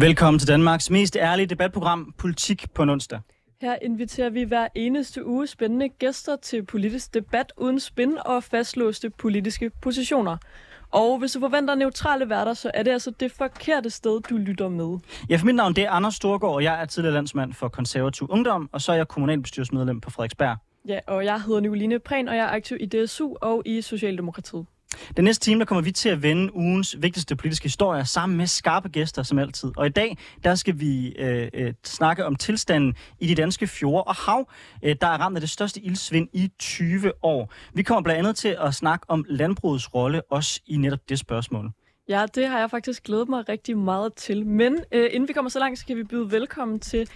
Velkommen til Danmarks mest ærlige debatprogram, Politik på en onsdag. Her inviterer vi hver eneste uge spændende gæster til politisk debat uden spin og fastlåste politiske positioner. Og hvis du forventer neutrale værter, så er det altså det forkerte sted, du lytter med. Ja, for mit navn det er Anders Storgård, og jeg er tidligere landsmand for konservativ ungdom, og så er jeg kommunalbestyrelsesmedlem på Frederiksberg. Ja, og jeg hedder Nicoline Prehn, og jeg er aktiv i DSU og i Socialdemokratiet. Den næste time, der kommer vi til at vende ugens vigtigste politiske historier sammen med skarpe gæster som altid. Og i dag, der skal vi øh, øh, snakke om tilstanden i de danske fjorde og hav, øh, der er ramt af det største ildsvind i 20 år. Vi kommer blandt andet til at snakke om landbrugets rolle, også i netop det spørgsmål. Ja, det har jeg faktisk glædet mig rigtig meget til. Men øh, inden vi kommer så langt, så kan vi byde velkommen til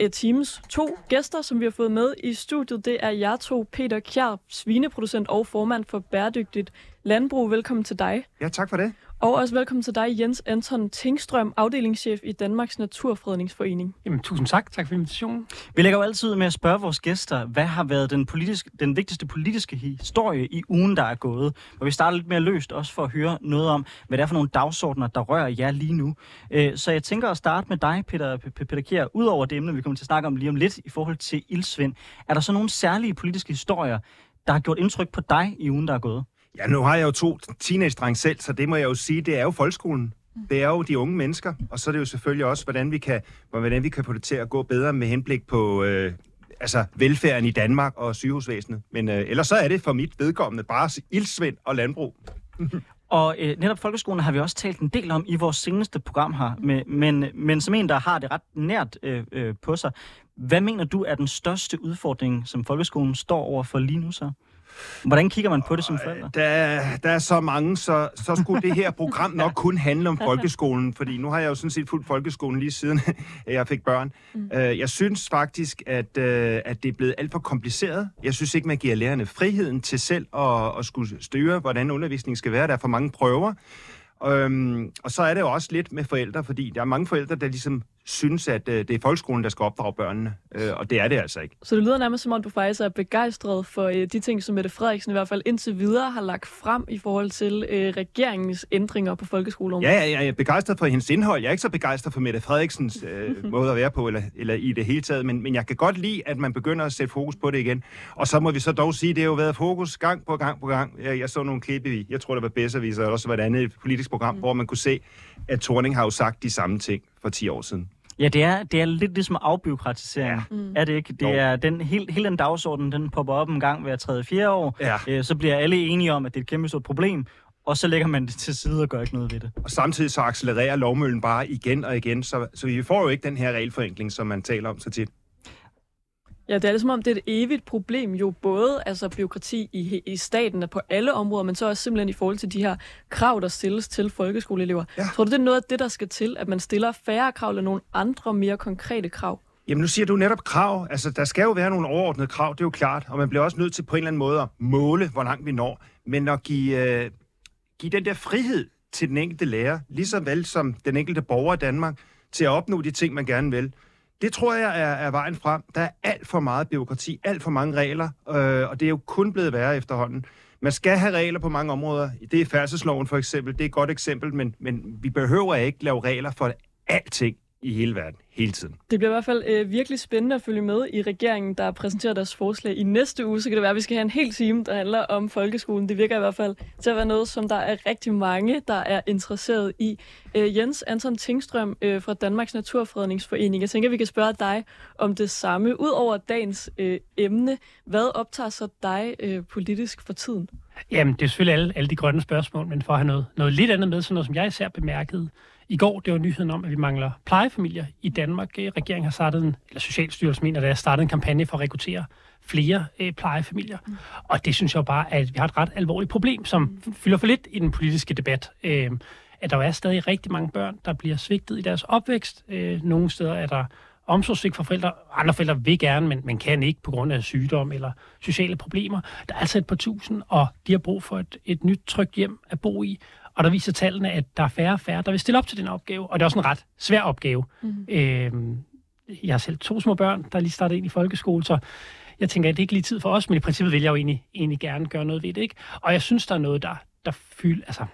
Øh, teams to gæster, som vi har fået med i studiet. Det er jer to, Peter Kjær, svineproducent og formand for Bæredygtigt Landbrug. Velkommen til dig. Ja, tak for det. Og også velkommen til dig, Jens Anton Tingstrøm, afdelingschef i Danmarks Naturfredningsforening. Jamen, tusind tak. Tak for invitationen. Vi lægger jo altid med at spørge vores gæster, hvad har været den, politiske, den vigtigste politiske historie i ugen, der er gået? Og vi starter lidt mere løst, også for at høre noget om, hvad det er for nogle dagsordner, der rører jer lige nu. Øh, så jeg tænker at starte med dig, Peter, Peter Kjær. Udover det emne, vi kommer til at snakke om lige om lidt i forhold til ildsvind, er der så nogle særlige politiske historier, der har gjort indtryk på dig i ugen, der er gået? Ja, nu har jeg jo to teenage selv, så det må jeg jo sige, det er jo folkeskolen. Det er jo de unge mennesker, og så er det jo selvfølgelig også, hvordan vi kan, hvordan vi kan få det til at gå bedre med henblik på øh, altså velfærden i Danmark og sygehusvæsenet. Men øh, ellers så er det for mit vedkommende bare ildsvind og landbrug. Og øh, netop folkeskolen har vi også talt en del om i vores seneste program her, med, men, men som en, der har det ret nært øh, øh, på sig. Hvad mener du er den største udfordring, som folkeskolen står over for lige nu så? Hvordan kigger man på det som forældre? Der, der er så mange, så, så skulle det her program nok kun handle om folkeskolen, fordi nu har jeg jo sådan set fuldt folkeskolen lige siden jeg fik børn. Mm. Øh, jeg synes faktisk, at, øh, at det er blevet alt for kompliceret. Jeg synes ikke, man giver lærerne friheden til selv at, at skulle styre, hvordan undervisningen skal være. Der er for mange prøver. Øhm, og så er det jo også lidt med forældre, fordi der er mange forældre, der ligesom synes, at øh, det er folkeskolen, der skal opdrage børnene, øh, og det er det altså ikke. Så det lyder nærmest som om, du faktisk er begejstret for øh, de ting, som Mette Frederiksen i hvert fald indtil videre har lagt frem i forhold til øh, regeringens ændringer på folkeskolen. Ja, ja, jeg er begejstret for hendes indhold. Jeg er ikke så begejstret for Mette Frederiksens øh, måde at være på, eller, eller i det hele taget, men, men jeg kan godt lide, at man begynder at sætte fokus på det igen. Og så må vi så dog sige, at det har jo været fokus gang på gang på gang. Jeg, jeg så nogle klip i, jeg tror det var Besserviser, og også var et andet politisk program, mm. hvor man kunne se, at Torning har jo sagt de samme ting for 10 år siden. Ja, det er, det er lidt ligesom afbiokratisering. Ja. Mm. Er det ikke? Det jo. er den, hele, hele den dagsorden, den popper op en gang hver tredje, fjerde år. Ja. Øh, så bliver alle enige om, at det er et kæmpe stort problem, og så lægger man det til side og gør ikke noget ved det. Og samtidig så accelererer lovmøllen bare igen og igen, så, så vi får jo ikke den her regelforenkling, som man taler om så tit. Ja, det er ligesom om, det er et evigt problem jo, både altså byråkrati i, i staten og på alle områder, men så også simpelthen i forhold til de her krav, der stilles til folkeskoleelever. Ja. Tror du, det er noget af det, der skal til, at man stiller færre krav eller nogle andre mere konkrete krav? Jamen nu siger du netop krav. Altså, der skal jo være nogle overordnede krav, det er jo klart. Og man bliver også nødt til på en eller anden måde at måle, hvor langt vi når. Men at give, øh, give den der frihed til den enkelte lærer, lige så vel som den enkelte borger i Danmark, til at opnå de ting, man gerne vil. Det tror jeg er, er vejen frem. Der er alt for meget byråkrati, alt for mange regler, øh, og det er jo kun blevet værre efterhånden. Man skal have regler på mange områder. Det er færdselsloven for eksempel. Det er et godt eksempel, men, men vi behøver ikke lave regler for alting i hele verden, hele tiden. Det bliver i hvert fald øh, virkelig spændende at følge med i regeringen, der præsenterer deres forslag i næste uge. Så kan det være, at vi skal have en hel time, der handler om folkeskolen. Det virker i hvert fald til at være noget, som der er rigtig mange, der er interesseret i. Øh, Jens Anton Tingstrøm øh, fra Danmarks Naturfredningsforening. Jeg tænker, at vi kan spørge dig om det samme. Udover dagens øh, emne, hvad optager så dig øh, politisk for tiden? Jamen, det er selvfølgelig alle, alle de grønne spørgsmål, men for at have noget, noget lidt andet med, sådan noget, som jeg især bemærkede, i går, det var nyheden om, at vi mangler plejefamilier i Danmark. Øh, regeringen har startet en, eller Socialstyrelsen mener, at har startet en kampagne for at rekruttere flere øh, plejefamilier. Mm. Og det synes jeg jo bare, at vi har et ret alvorligt problem, som mm. fylder for lidt i den politiske debat. Øh, at der er stadig rigtig mange børn, der bliver svigtet i deres opvækst. Øh, nogle steder er der omsorgssvigt fra forældre. Andre forældre vil gerne, men, men kan ikke på grund af sygdom eller sociale problemer. Der er altså et par tusind, og de har brug for et, et nyt trygt hjem at bo i. Og der viser tallene, at der er færre og færre, der vil stille op til den opgave. Og det er også en ret svær opgave. Mm. Øhm, jeg har selv to små børn, der lige startet ind i folkeskole, så jeg tænker, at det er ikke lige tid for os, men i princippet vil jeg jo egentlig, egentlig gerne gøre noget ved det. Ikke? Og jeg synes, der er noget, der, der fylder... Altså,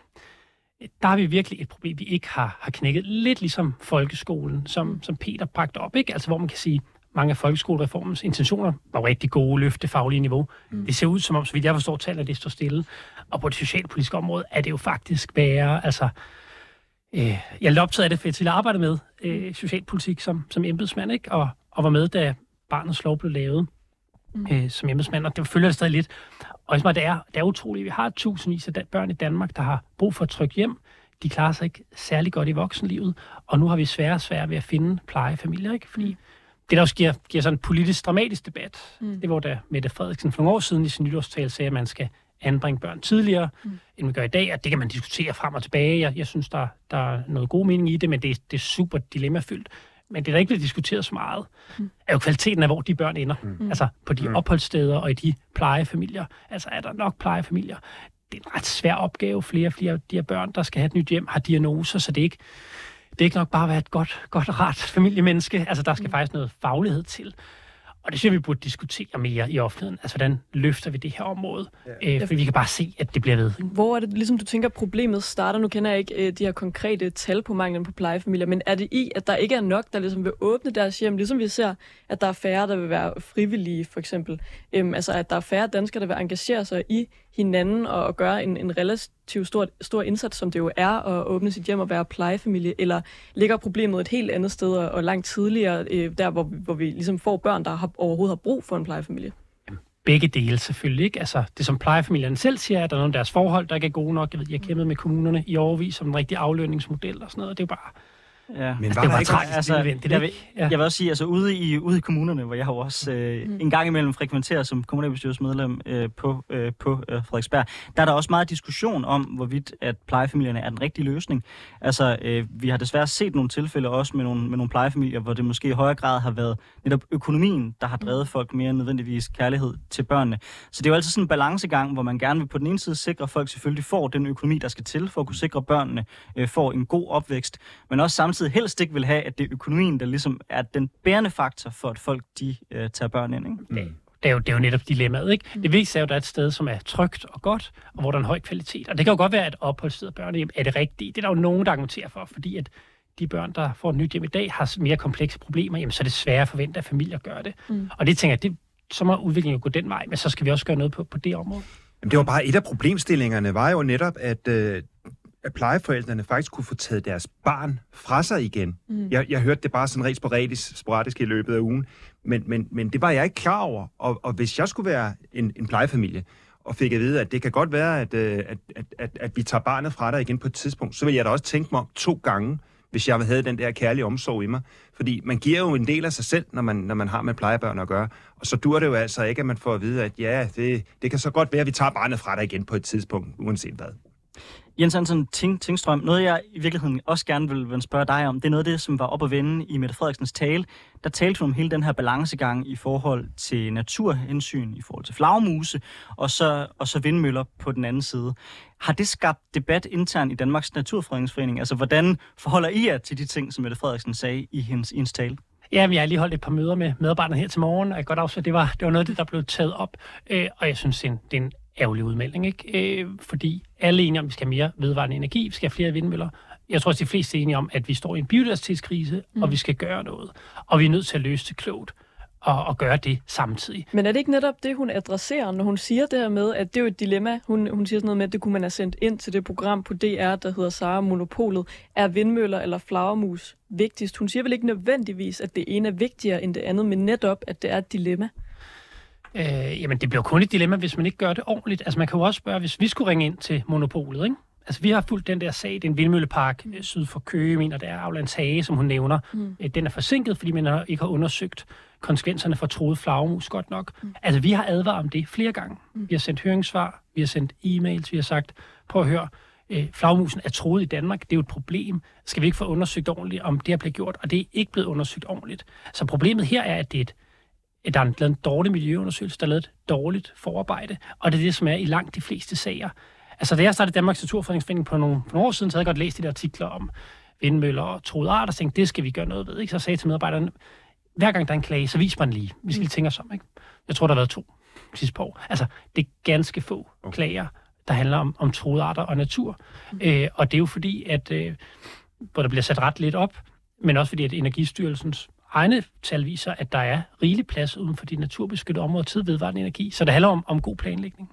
der har vi virkelig et problem, vi ikke har, har knækket. Lidt ligesom folkeskolen, som, som Peter bragte op, ikke? Altså, hvor man kan sige, mange af folkeskolereformens intentioner var rigtig gode, løfte faglige niveau. Mm. Det ser ud som om, så vidt jeg forstår, taler det står stille. Og på det socialpolitiske område er det jo faktisk værre. Altså, øh, jeg er optaget af det, for jeg til at arbejde med øh, socialpolitik som, som embedsmand, ikke? Og, og var med, da barnets lov blev lavet mm. øh, som embedsmand, og det følger det stadig lidt. Og det er, det er utroligt. Vi har tusindvis af børn i Danmark, der har brug for at trykke hjem. De klarer sig ikke særlig godt i voksenlivet, og nu har vi svære og svære ved at finde plejefamilier, ikke? Fordi mm. det, der også giver, giver sådan en politisk dramatisk debat, mm. det var da Mette Frederiksen for nogle år siden i sin nytårstale sagde, at man skal anbringe børn tidligere, mm. end vi gør i dag, og det kan man diskutere frem og tilbage. Jeg, jeg synes, der, der er noget god mening i det, men det, det er super dilemmafyldt. Men det, der ikke bliver diskuteret så meget, mm. er jo kvaliteten af, hvor de børn ender. Mm. Altså på de mm. opholdssteder og i de plejefamilier. Altså er der nok plejefamilier? Det er en ret svær opgave. Flere og flere af de her børn, der skal have et nyt hjem, har diagnoser, så det er ikke, det er ikke nok bare at være et godt, godt ret familiemenneske. Altså der skal mm. faktisk noget faglighed til. Og det synes jeg, vi burde diskutere mere i offentligheden. Altså, hvordan løfter vi det her område? Ja. Øh, for vi kan bare se, at det bliver ved. Hvor er det, ligesom du tænker, problemet starter? Nu kender jeg ikke øh, de her konkrete tal på manglen på plejefamilier, men er det i, at der ikke er nok, der ligesom vil åbne deres hjem? Ligesom vi ser, at der er færre, der vil være frivillige, for eksempel. Øhm, altså, at der er færre danskere, der vil engagere sig i hinanden og, og gøre en, en relativt stor, stor indsats, som det jo er at åbne sit hjem og være plejefamilie, eller ligger problemet et helt andet sted og, og langt tidligere, øh, der hvor, hvor vi ligesom får børn, der har, overhovedet har brug for en plejefamilie? begge dele selvfølgelig. Ikke? Altså, det som plejefamilierne selv siger, at der er nogle af deres forhold, der ikke er gode nok. Jeg ved, jeg har kæmpet med kommunerne i overvis som en rigtig aflønningsmodel og sådan noget. Og Det er jo bare Ja. Men altså, det var ikke altså, jeg, vil, ja. jeg vil også sige, altså ude i, ude i kommunerne, hvor jeg har også øh, mm. en gang imellem frekventeret som kommunalbestyrelsesmedlem øh, på, øh, på øh, Frederiksberg, der er der også meget diskussion om, hvorvidt at plejefamilierne er den rigtige løsning. Altså, øh, vi har desværre set nogle tilfælde også med nogle, med nogle plejefamilier, hvor det måske i højere grad har været netop økonomien, der har drevet folk mere nødvendigvis kærlighed til børnene. Så det er jo altid sådan en balancegang, hvor man gerne vil på den ene side sikre, at folk selvfølgelig får den økonomi, der skal til for at kunne sikre, at børnene øh, får en god opvækst, men også samtidig samtidig helst ikke vil have, at det er økonomien, der ligesom er den bærende faktor for, at folk de øh, tager børn ind. Ikke? Mm. Det er, jo, det er jo netop dilemmaet, ikke? Mm. Det vigtigste er jo, at der er et sted, som er trygt og godt, og hvor der er en høj kvalitet. Og det kan jo godt være, at opholdsstedet børnehjem er det rigtige. Det er der jo nogen, der argumenterer for, fordi at de børn, der får et nyt hjem i dag, har mere komplekse problemer, jamen så er det svært at forvente, at familier gør det. Mm. Og det tænker jeg, det, så må udviklingen jo gå den vej, men så skal vi også gøre noget på, på det område. Jamen, det var bare et af problemstillingerne, var jo netop, at øh, at plejeforældrene faktisk kunne få taget deres barn fra sig igen. Mm. Jeg, jeg hørte det bare sådan rent sporadisk, sporadisk i løbet af ugen, men, men, men det var jeg ikke klar over. Og, og hvis jeg skulle være en, en plejefamilie, og fik at vide, at det kan godt være, at, øh, at, at, at, at vi tager barnet fra dig igen på et tidspunkt, så vil jeg da også tænke mig om to gange, hvis jeg havde den der kærlige omsorg i mig. Fordi man giver jo en del af sig selv, når man, når man har med plejebørn at gøre. Og så dur det jo altså ikke, at man får at vide, at ja, det, det kan så godt være, at vi tager barnet fra dig igen på et tidspunkt, uanset hvad. Jens Hansen Ting, Tingstrøm, noget jeg i virkeligheden også gerne vil, vil spørge dig om, det er noget af det, som var op at vende i Mette Frederiksens tale. Der talte hun om hele den her balancegang i forhold til naturhensyn, i forhold til flagmuse, og så, og så vindmøller på den anden side. Har det skabt debat internt i Danmarks Naturfredningsforening? Altså, hvordan forholder I jer til de ting, som Mette Frederiksen sagde i hendes, hendes tale? Ja, jeg har lige holdt et par møder med medarbejderne her til morgen, og jeg kan godt afsløre, at det var, det var noget af det, der blev taget op. Øh, og jeg synes, det er en, det er en ærgerlig udmelding, ikke? Øh, fordi alle er enige om, at vi skal have mere vedvarende energi, vi skal have flere vindmøller. Jeg tror også, de fleste er enige om, at vi står i en biodiversitetskrise, mm. og vi skal gøre noget. Og vi er nødt til at løse det klogt og, og gøre det samtidig. Men er det ikke netop det, hun adresserer, når hun siger det her med, at det er jo et dilemma? Hun, hun siger sådan noget med, at det kunne man have sendt ind til det program på DR, der hedder Sara Monopolet. Er vindmøller eller flagermus vigtigst? Hun siger vel ikke nødvendigvis, at det ene er vigtigere end det andet, men netop, at det er et dilemma? Øh, jamen, det bliver kun et dilemma, hvis man ikke gør det ordentligt. Altså, man kan jo også spørge, hvis vi skulle ringe ind til monopolet, ikke? Altså, vi har fulgt den der sag, den vindmøllepark mm. syd for Køge, mener det er Aflands Hage, som hun nævner. Mm. Øh, den er forsinket, fordi man ikke har undersøgt konsekvenserne for troet flagmus godt nok. Mm. Altså, vi har advaret om det flere gange. Mm. Vi har sendt høringssvar, vi har sendt e-mails, vi har sagt, prøv at høre, øh, flagmusen er troet i Danmark, det er jo et problem. Skal vi ikke få undersøgt ordentligt, om det er blevet gjort? Og det er ikke blevet undersøgt ordentligt. Så problemet her er, at det er et der er lavet en dårlig miljøundersøgelse, der er lavet et dårligt forarbejde, og det er det, som er i langt de fleste sager. Altså, da jeg startede Danmarks Naturfredningsforening på nogle, for nogle år siden, så havde jeg godt læst de der artikler om vindmøller og troede arter, og tænkte, det skal vi gøre noget ved. Ikke? Så jeg sagde til medarbejderne, hver gang der er en klage, så vis den lige. Vi skal lige tænke os om. Ikke? Jeg tror, der har været to sidste par år. Altså, det er ganske få okay. klager, der handler om, om troede arter og natur. Mm. Øh, og det er jo fordi, at øh, hvor der bliver sat ret lidt op, men også fordi, at Energistyrelsens egne tal viser, at der er rigelig plads uden for de naturbeskyttede områder til vedvarende energi. Så det handler om, om god planlægning.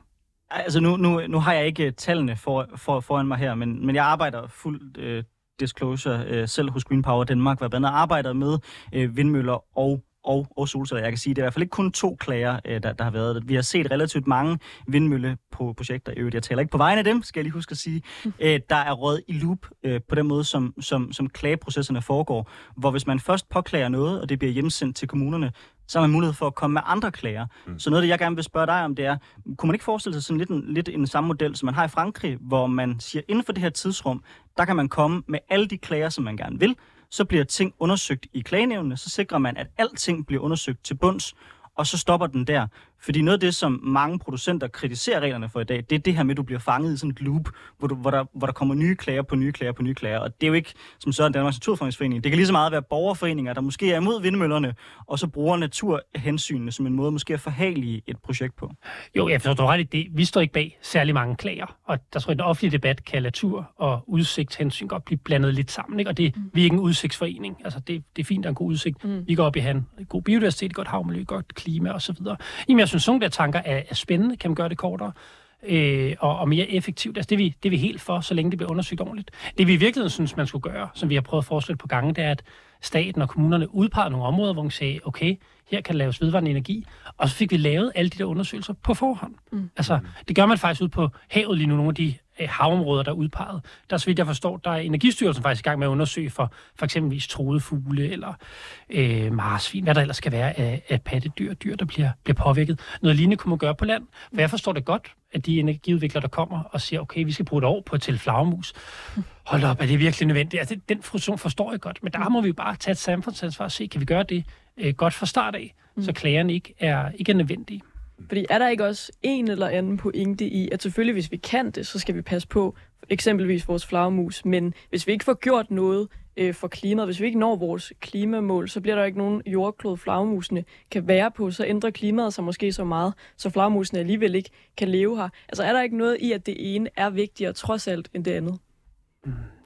Altså nu, nu, nu har jeg ikke øh, tallene for, for, foran mig her, men, men jeg arbejder fuldt øh, disclosure øh, selv hos Green Power Danmark, hvor jeg blandt andet arbejder med øh, vindmøller og og, og solceller. Jeg kan sige, det er i hvert fald ikke kun to klager, øh, der, der har været. Vi har set relativt mange vindmølle på projekter. I øvrigt, jeg taler ikke på vegne af dem, skal jeg lige huske at sige. Øh, der er råd i loop øh, på den måde, som, som, som klageprocesserne foregår. Hvor hvis man først påklager noget, og det bliver hjemsendt til kommunerne, så har man mulighed for at komme med andre klager. Mm. Så noget af det, jeg gerne vil spørge dig om, det er, kunne man ikke forestille sig sådan lidt en, lidt en samme model, som man har i Frankrig, hvor man siger, inden for det her tidsrum, der kan man komme med alle de klager, som man gerne vil, så bliver ting undersøgt i klagenævnene, så sikrer man, at alting bliver undersøgt til bunds, og så stopper den der. Fordi noget af det, som mange producenter kritiserer reglerne for i dag, det er det her med, at du bliver fanget i sådan et loop, hvor, du, hvor, der, hvor der kommer nye klager på nye klager på nye klager. Og det er jo ikke som sådan Danmarks Naturfredningsforening. Det kan lige så meget være borgerforeninger, der måske er imod vindmøllerne, og så bruger naturhensynene som en måde måske at forhale et projekt på. Jo, jeg forstår ret i det. Vi står ikke bag særlig mange klager, og der tror jeg, at den offentlige debat kan natur og udsigtshensyn godt blive blandet lidt sammen. Ikke? Og det, mm. vi er ikke en udsigtsforening. Altså, det, det er fint, der er en god udsigt. Mm. Vi går op i han god biodiversitet, godt havmiljø, godt klima osv. Jamen, jeg synes, sådan der tanker er, er spændende. Kan man gøre det kortere? øh, og, og mere effektivt. Altså det er, vi, det er vi helt for, så længe det bliver undersøgt ordentligt. Det vi i virkeligheden synes, man skulle gøre, som vi har prøvet at forestille på gange, det er, at staten og kommunerne udpeger nogle områder, hvor man sagde, okay, her kan laves vedvarende energi, og så fik vi lavet alle de der undersøgelser på forhånd. Mm. Altså, det gør man faktisk ud på havet lige nu, nogle af de havområder, der er udpeget. Der, så vidt jeg forstår, der er Energistyrelsen faktisk i gang med at undersøge for for eksempelvis troede fugle eller øh, marsvin, hvad der ellers skal være af, af pattedyr, dyr, der bliver, bliver påvirket. Noget lignende kunne man gøre på land. For jeg forstår det godt, at de energiudviklere, der kommer og siger, okay, vi skal bruge et år på til flagmus. Hold op, er det virkelig nødvendigt? Altså, den frustration forstår jeg godt, men der må vi jo bare tage et samfundsansvar og se, kan vi gøre det øh, godt fra start af, mm. så klagerne ikke er, ikke er nødvendige. Fordi er der ikke også en eller anden pointe i, at selvfølgelig hvis vi kan det, så skal vi passe på eksempelvis vores flagmus, men hvis vi ikke får gjort noget øh, for klimaet, hvis vi ikke når vores klimamål, så bliver der ikke nogen jordklod, flagmusene kan være på, så ændrer klimaet sig måske så meget, så flagmusene alligevel ikke kan leve her. Altså er der ikke noget i, at det ene er vigtigere trods alt end det andet?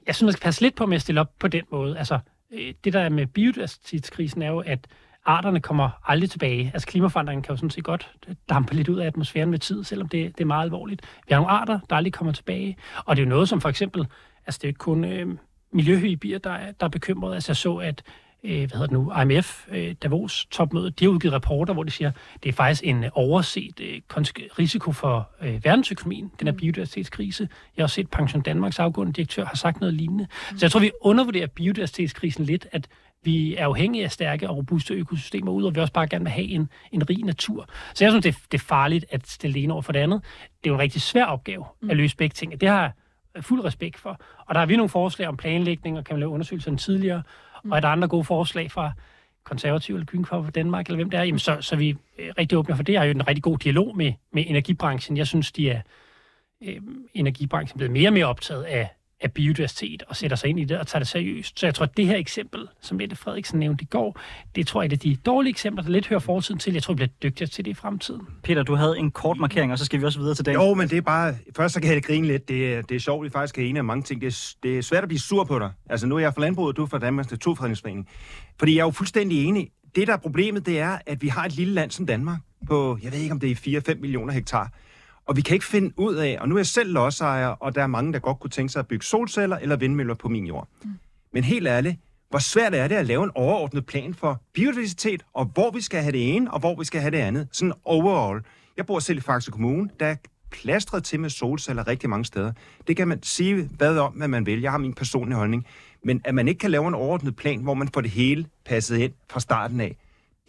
Jeg synes, man skal passe lidt på med at stille op på den måde. Altså, øh, det der er med biodiversitetskrisen er jo, at arterne kommer aldrig tilbage. Altså klimaforandringen kan jo sådan set godt dampe lidt ud af atmosfæren med tid, selvom det, det er meget alvorligt. Vi har nogle arter, der aldrig kommer tilbage, og det er jo noget som for eksempel, altså det er ikke kun øh, miljøhybier, der er, der er bekymret. Altså jeg så, at øh, hvad hedder det nu, IMF, øh, Davos topmøde, de har udgivet rapporter, hvor de siger, det er faktisk en overset øh, risiko for øh, verdensøkonomien, den her mm. biodiversitetskrise. Jeg har også set Pension Danmarks afgående direktør har sagt noget lignende. Mm. Så jeg tror, vi undervurderer biodiversitetskrisen lidt, at vi er afhængige af stærke og robuste økosystemer ud, og vi også bare gerne vil have en, en rig natur. Så jeg synes, det, det er farligt at stille det ene over for det andet. Det er jo en rigtig svær opgave at mm. løse begge ting, det har jeg fuld respekt for. Og der har vi nogle forslag om planlægning, og kan man lave undersøgelser tidligere, mm. og er der andre gode forslag fra konservative eller Green for Danmark, eller hvem det er, jamen så, så er vi øh, rigtig åbne for det. Jeg har jo en rigtig god dialog med, med energibranchen. Jeg synes, de er øh, energibranchen blevet mere og mere optaget af, af biodiversitet og sætter sig ind i det og tager det seriøst. Så jeg tror, at det her eksempel, som Mette Frederiksen nævnte i går, det tror jeg er et af de dårlige eksempler, der lidt hører fortiden til. Jeg tror, vi bliver dygtigere til det i fremtiden. Peter, du havde en kort markering, og så skal vi også videre til dagen. Jo, men det er bare... Først så kan jeg det grine lidt. Det, er, det er sjovt, vi faktisk er enige af mange ting. Det er, det er svært at blive sur på dig. Altså, nu er jeg fra landbruget, og du er fra Danmarks Naturfredningsforening. Fordi jeg er jo fuldstændig enig. Det, der er problemet, det er, at vi har et lille land som Danmark på, jeg ved ikke, om det er 4-5 millioner hektar. Og vi kan ikke finde ud af, og nu er jeg selv lodsejer, og der er mange, der godt kunne tænke sig at bygge solceller eller vindmøller på min jord. Mm. Men helt ærligt, hvor svært er det at lave en overordnet plan for biodiversitet, og hvor vi skal have det ene, og hvor vi skal have det andet. Sådan overall. Jeg bor selv i Faxe Kommune, der er plastret til med solceller rigtig mange steder. Det kan man sige hvad om, hvad man vil. Jeg har min personlige holdning. Men at man ikke kan lave en overordnet plan, hvor man får det hele passet ind fra starten af,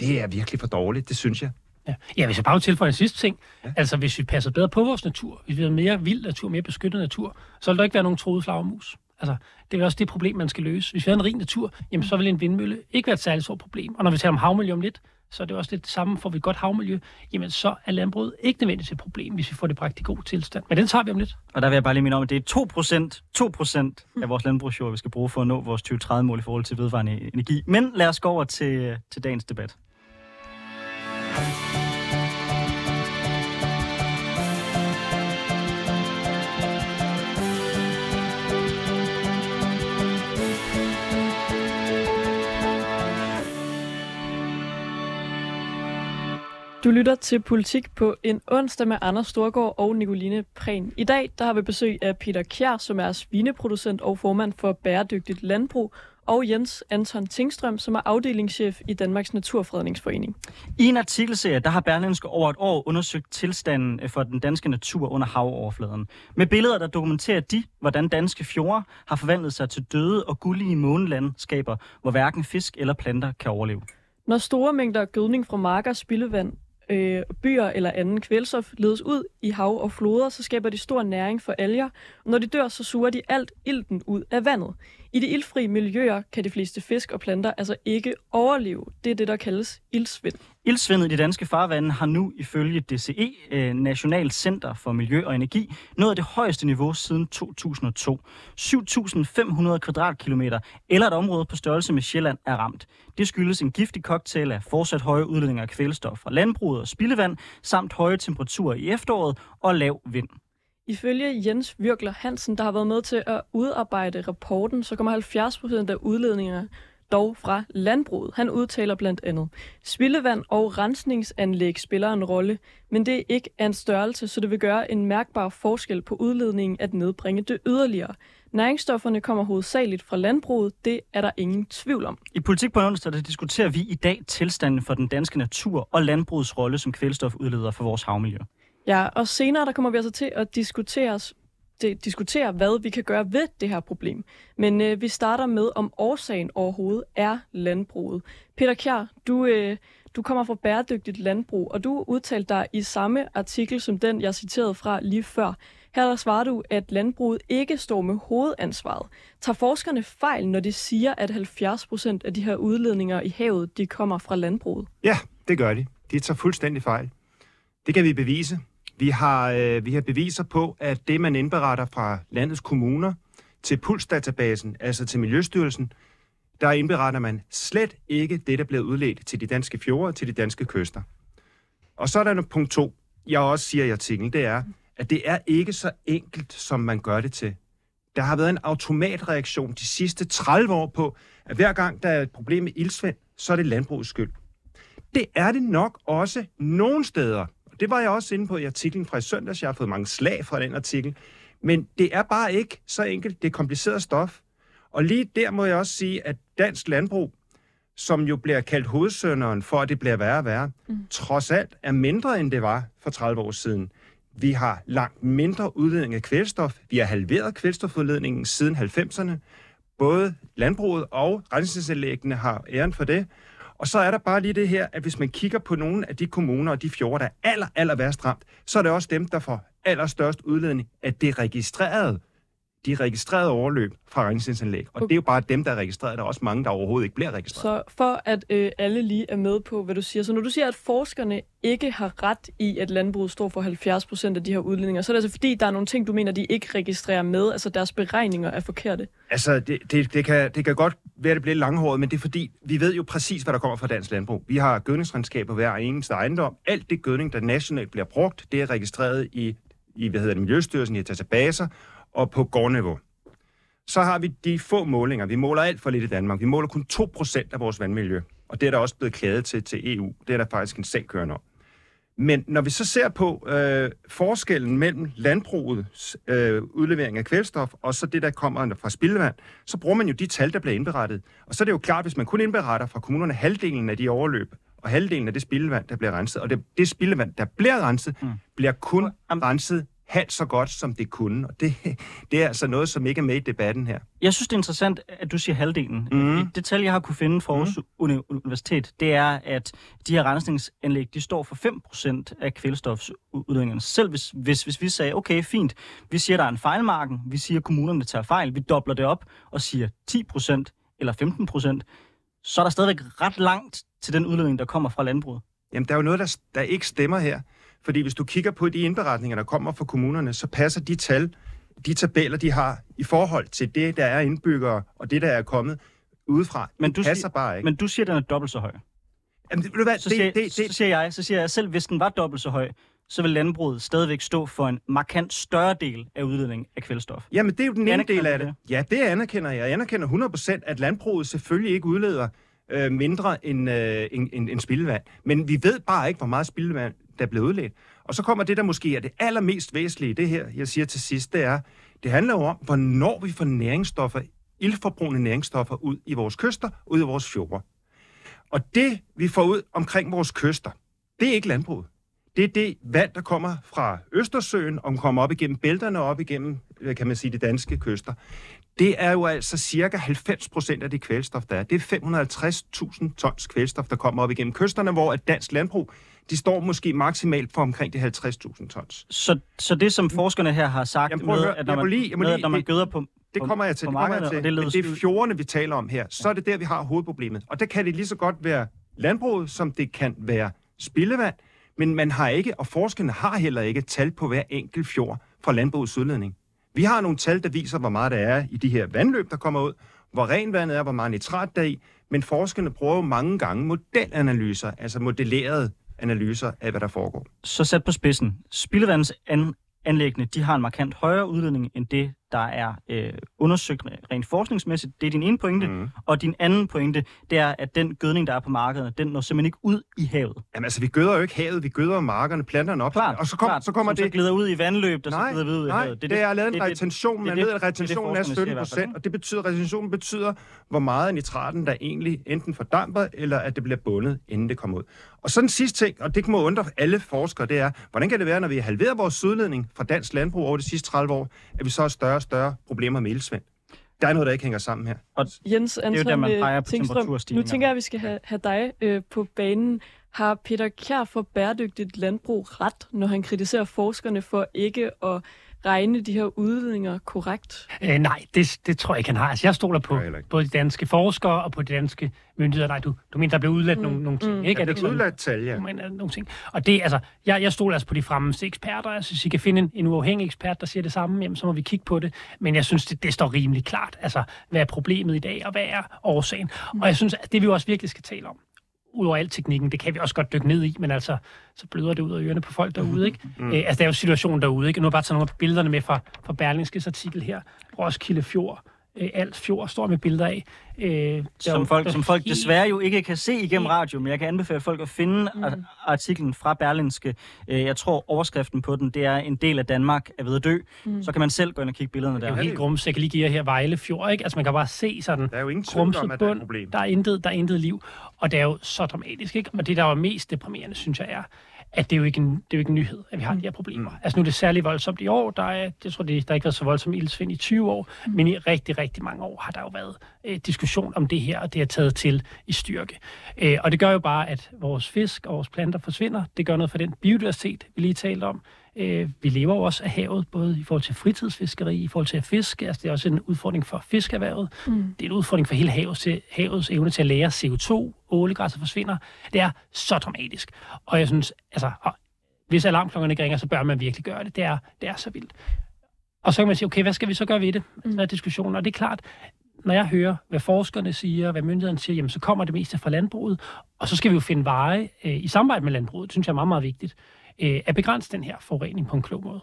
det er virkelig for dårligt, det synes jeg. Ja. ja, hvis jeg bare tilføje en sidste ting. Ja. Altså, hvis vi passer bedre på vores natur, hvis vi har mere vild natur, mere beskyttet natur, så vil der ikke være nogen troede flagermus. Altså, det er også det problem, man skal løse. Hvis vi har en rig natur, jamen, så vil en vindmølle ikke være et særligt stort problem. Og når vi taler om havmiljø om lidt, så er det også lidt det samme. Får vi et godt havmiljø, jamen så er landbruget ikke nødvendigvis et problem, hvis vi får det bragt i god tilstand. Men den tager vi om lidt. Og der vil jeg bare lige minde om, at det er 2%, 2% af vores landbrugsjord, vi skal bruge for at nå vores 2030-mål i forhold til vedvarende energi. Men lad os gå over til, til dagens debat. Du lytter til Politik på en onsdag med Anders Storgård og Nicoline Prehn. I dag der har vi besøg af Peter Kjær, som er svineproducent og formand for Bæredygtigt Landbrug, og Jens Anton Tingstrøm, som er afdelingschef i Danmarks Naturfredningsforening. I en artikelserie, der har Berlinske over et år undersøgt tilstanden for den danske natur under havoverfladen. Med billeder, der dokumenterer de, hvordan danske fjorde har forvandlet sig til døde og gullige månelandskaber, hvor hverken fisk eller planter kan overleve. Når store mængder gødning fra marker, spildevand, øh, byer eller anden kvælstof ledes ud i hav og floder, så skaber de stor næring for alger. Og når de dør, så suger de alt ilten ud af vandet. I de iltfri miljøer kan de fleste fisk og planter altså ikke overleve. Det er det, der kaldes iltsvind. Ildsvindet i de danske farvande har nu ifølge DCE, National øh, Nationalt Center for Miljø og Energi, nået det højeste niveau siden 2002. 7.500 kvadratkilometer eller et område på størrelse med Sjælland er ramt. Det skyldes en giftig cocktail af fortsat høje udledninger af kvælstof fra landbruget og spildevand, samt høje temperaturer i efteråret og lav vind. Ifølge Jens Virkler Hansen, der har været med til at udarbejde rapporten, så kommer 70 procent af udledningerne dog fra landbruget. Han udtaler blandt andet, spildevand og rensningsanlæg spiller en rolle, men det er ikke af en størrelse, så det vil gøre en mærkbar forskel på udledningen at nedbringe det yderligere. Næringsstofferne kommer hovedsageligt fra landbruget, det er der ingen tvivl om. I Politik på onsdag der diskuterer vi i dag tilstanden for den danske natur og landbrugets rolle som kvælstofudleder for vores havmiljø. Ja, og senere der kommer vi altså til at diskutere, det, diskutere, hvad vi kan gøre ved det her problem. Men øh, vi starter med, om årsagen overhovedet er landbruget. Peter Kjær, du, øh, du kommer fra Bæredygtigt Landbrug, og du udtalte dig i samme artikel som den, jeg citerede fra lige før. Her der svarer du, at landbruget ikke står med hovedansvaret. Tager forskerne fejl, når de siger, at 70 procent af de her udledninger i havet, de kommer fra landbruget? Ja, det gør de. De tager fuldstændig fejl. Det kan vi bevise. Vi har, øh, vi har beviser på, at det, man indberetter fra landets kommuner til Pulsdatabasen, altså til Miljøstyrelsen, der indberetter man slet ikke det, der bliver udledt til de danske fjorde og til de danske kyster. Og så er der punkt to, jeg også siger i artiklen, det er, at det er ikke så enkelt, som man gør det til. Der har været en automatreaktion de sidste 30 år på, at hver gang der er et problem med ildsvind, så er det landbrugets skyld. Det er det nok også nogle steder. Det var jeg også inde på i artiklen fra i søndags. Jeg har fået mange slag fra den artikel. Men det er bare ikke så enkelt. Det er kompliceret stof. Og lige der må jeg også sige, at dansk landbrug, som jo bliver kaldt hovedsønderen for, at det bliver værre og værre, mm. trods alt er mindre, end det var for 30 år siden. Vi har langt mindre udledning af kvælstof. Vi har halveret kvælstofudledningen siden 90'erne. Både landbruget og rensningsanlæggene har æren for det. Og så er der bare lige det her, at hvis man kigger på nogle af de kommuner og de fjorde, der er aller, aller værst ramt, så er det også dem, der får allerstørst udledning af det registrerede de registrerede overløb fra rensningsanlæg. Og okay. det er jo bare dem, der er registreret. Der er også mange, der overhovedet ikke bliver registreret. Så for at øh, alle lige er med på, hvad du siger. Så når du siger, at forskerne ikke har ret i, at landbruget står for 70 procent af de her udledninger, så er det altså fordi, der er nogle ting, du mener, de ikke registrerer med. Altså deres beregninger er forkerte. Altså, det, det, det, kan, det kan godt være, det bliver langhåret, men det er fordi, vi ved jo præcis, hvad der kommer fra dansk landbrug. Vi har gødningsregnskaber hver eneste ejendom. Alt det gødning, der nationalt bliver brugt, det er registreret i i hvad hedder det, Miljøstyrelsen i databaser, og på gårdniveau. Så har vi de få målinger. Vi måler alt for lidt i Danmark. Vi måler kun 2% af vores vandmiljø. Og det er der også blevet klaget til til EU. Det er der faktisk en sag kørende om. Men når vi så ser på øh, forskellen mellem landbrugets øh, udlevering af kvælstof og så det, der kommer fra spildevand, så bruger man jo de tal, der bliver indberettet. Og så er det jo klart, hvis man kun indberetter fra kommunerne halvdelen af de overløb, og halvdelen af det spildevand, der bliver renset, og det, det spildevand, der bliver renset, mm. bliver kun renset halvt så godt, som det kunne. Og det, det er altså noget, som ikke er med i debatten her. Jeg synes, det er interessant, at du siger halvdelen. Mm. Det tal, jeg har kunne finde fra Aarhus mm. Universitet, det er, at de her rensningsanlæg, de står for 5% af kvælstofudledningerne. Selv hvis, hvis, hvis vi sagde, okay, fint, vi siger, der er en fejlmarken, vi siger, at kommunerne tager fejl, vi dobler det op og siger 10% eller 15%, så er der stadigvæk ret langt til den udledning, der kommer fra landbruget. Jamen, der er jo noget, der, der ikke stemmer her. Fordi hvis du kigger på de indberetninger, der kommer fra kommunerne, så passer de tal, de tabeller, de har i forhold til det, der er indbyggere, og det, der er kommet udefra, men du passer siger, bare ikke. Men du siger, at den er dobbelt så høj. Jamen, du hvad, så, det, siger, det, det, så siger jeg, så siger jeg selv, hvis den var dobbelt så høj, så vil landbruget stadigvæk stå for en markant større del af udledningen af kvælstof. Jamen, det er jo den ene del af det. det. Ja, det anerkender jeg. Jeg anerkender 100%, at landbruget selvfølgelig ikke udleder øh, mindre end, øh, end, end, end spildevand. Men vi ved bare ikke, hvor meget spildevand, der er blevet udledt. Og så kommer det, der måske er det allermest væsentlige, det her, jeg siger til sidst, det er, det handler jo om, hvornår vi får næringsstoffer, ildforbrugende næringsstoffer ud i vores kyster, ud i vores fjorde. Og det, vi får ud omkring vores kyster, det er ikke landbruget. Det er det vand, der kommer fra Østersøen, og kommer op igennem bælterne og op igennem, øh, kan man sige, de danske kyster. Det er jo altså cirka 90 procent af det kvælstof, der er. Det er 550.000 tons kvælstof, der kommer op igennem kysterne, hvor et dansk landbrug, de står måske maksimalt for omkring de 50.000 tons. Så, så det, som forskerne her har sagt, Jamen, at med, høre, at når man, lige- med, at når man det- gøder på, Det kommer jeg til, det kommer jeg til. det Men det er fjordene, vi taler om her. Så er det der, vi har hovedproblemet. Og der kan det lige så godt være landbruget, som det kan være spildevand. Men man har ikke, og forskerne har heller ikke, tal på hver enkelt fjord fra landbrugets udledning. Vi har nogle tal, der viser, hvor meget der er i de her vandløb, der kommer ud, hvor renvandet er, hvor meget nitrat der er i, men forskerne bruger jo mange gange modelanalyser, altså modellerede analyser af, hvad der foregår. Så sat på spidsen. Spildevandsanlæggene, de har en markant højere udledning end det, der er øh, undersøgt rent forskningsmæssigt. Det er din ene pointe. Mm. Og din anden pointe, det er, at den gødning, der er på markedet, den når simpelthen ikke ud i havet. Jamen altså, vi gøder jo ikke havet, vi gøder markerne, planterne op. Klart, og så, kom, klart, så kommer det... så glider ud i vandløb, der Nej, så glider ud i Nej, havet. det, det, er lavet en det- det- retention. det Man det- ved, at det er det, retentionen er forskerne siger i 17 hvert fald, procent, og det betyder, retentionen betyder, hvor meget af nitraten, der egentlig enten fordamper, eller at det bliver bundet, inden det kommer ud. Og så den sidste ting, og det må undre alle forskere, det er, hvordan kan det være, når vi halverer vores udledning fra dansk landbrug over de sidste 30 år, at vi så har større og større problemer med ildsvind? Der er noget, der ikke hænger sammen her. Jens jo der, Anton man øh, peger på Tingstrøm, nu temperaturstigninger. tænker jeg, at vi skal have, have dig øh, på banen. Har Peter Kjær for bæredygtigt landbrug ret, når han kritiserer forskerne for ikke at regne de her udledninger korrekt? Øh, nej, det, det tror jeg ikke, han har. Altså, jeg stoler på ikke. både de danske forskere og på de danske myndigheder. Nej, du, du mener, der blev udladt mm. nogle, nogle ting, Mm. ikke? Er Er det ikke udladt tal, ja. Du mener nogle ting. Og det, altså, jeg, jeg stoler altså på de fremmeste eksperter. Jeg synes, I kan finde en, en uafhængig ekspert, der siger det samme, jamen, så må vi kigge på det. Men jeg synes, det, det står rimelig klart. Altså, hvad er problemet i dag, og hvad er årsagen? Og jeg synes, at det vi jo også virkelig skal tale om, udover al teknikken, det kan vi også godt dykke ned i, men altså, så bløder det ud af ørerne på folk derude, ikke? Mm. Øh, altså, der er jo situationen derude, ikke? Nu har jeg bare taget nogle af billederne med fra, fra Berlingskes artikel her. Roskilde Fjord, øh, alt fjord står med billeder af. Øh, der Som jo- folk, der som folk helt- desværre jo ikke kan se igennem radio, men jeg kan anbefale folk at finde mm. artiklen fra Berlinske. Øh, Jeg tror, overskriften på den, det er en del af Danmark er ved at dø. Mm. Så kan man selv gå ind og kigge billederne Det er jo der. helt grums. Jeg kan lige give jer her Vejle Fjord, ikke? Altså, man kan bare se sådan Der er jo ingen tvivl om, at der er et problem. Der er intet, der er intet liv. Og det er jo så dramatisk, ikke? Og det, der er mest deprimerende, synes jeg, er, at det er jo ikke en, det er jo ikke en nyhed, at vi har de her problemer. Mm. Altså nu er det særlig voldsomt i år. Der er, jeg tror, det, der har ikke været så voldsomt ildsvind i 20 år, mm. men i rigtig, rigtig mange år har der jo været øh, diskussion om det her, og det er taget til i styrke. Øh, og det gør jo bare, at vores fisk og vores planter forsvinder. Det gør noget for den biodiversitet, vi lige talte om. Øh, vi lever jo også af havet, både i forhold til fritidsfiskeri, i forhold til at fiske. Altså, det er også en udfordring for fiskerhvervet. Mm. Det er en udfordring for hele havet til, havets evne til at lære CO2. Ålegræsser forsvinder. Det er så dramatisk. Og jeg synes, altså, hvis alarmklokkerne ikke ringer, så bør man virkelig gøre det. Det er, det er så vildt. Og så kan man sige, okay, hvad skal vi så gøre ved det? Mm. Der er diskussioner, og det er klart, når jeg hører, hvad forskerne siger, hvad myndighederne siger, jamen, så kommer det meste fra landbruget, og så skal vi jo finde veje øh, i samarbejde med landbruget, det synes jeg er meget, meget vigtigt, øh, at begrænse den her forurening på en klog måde.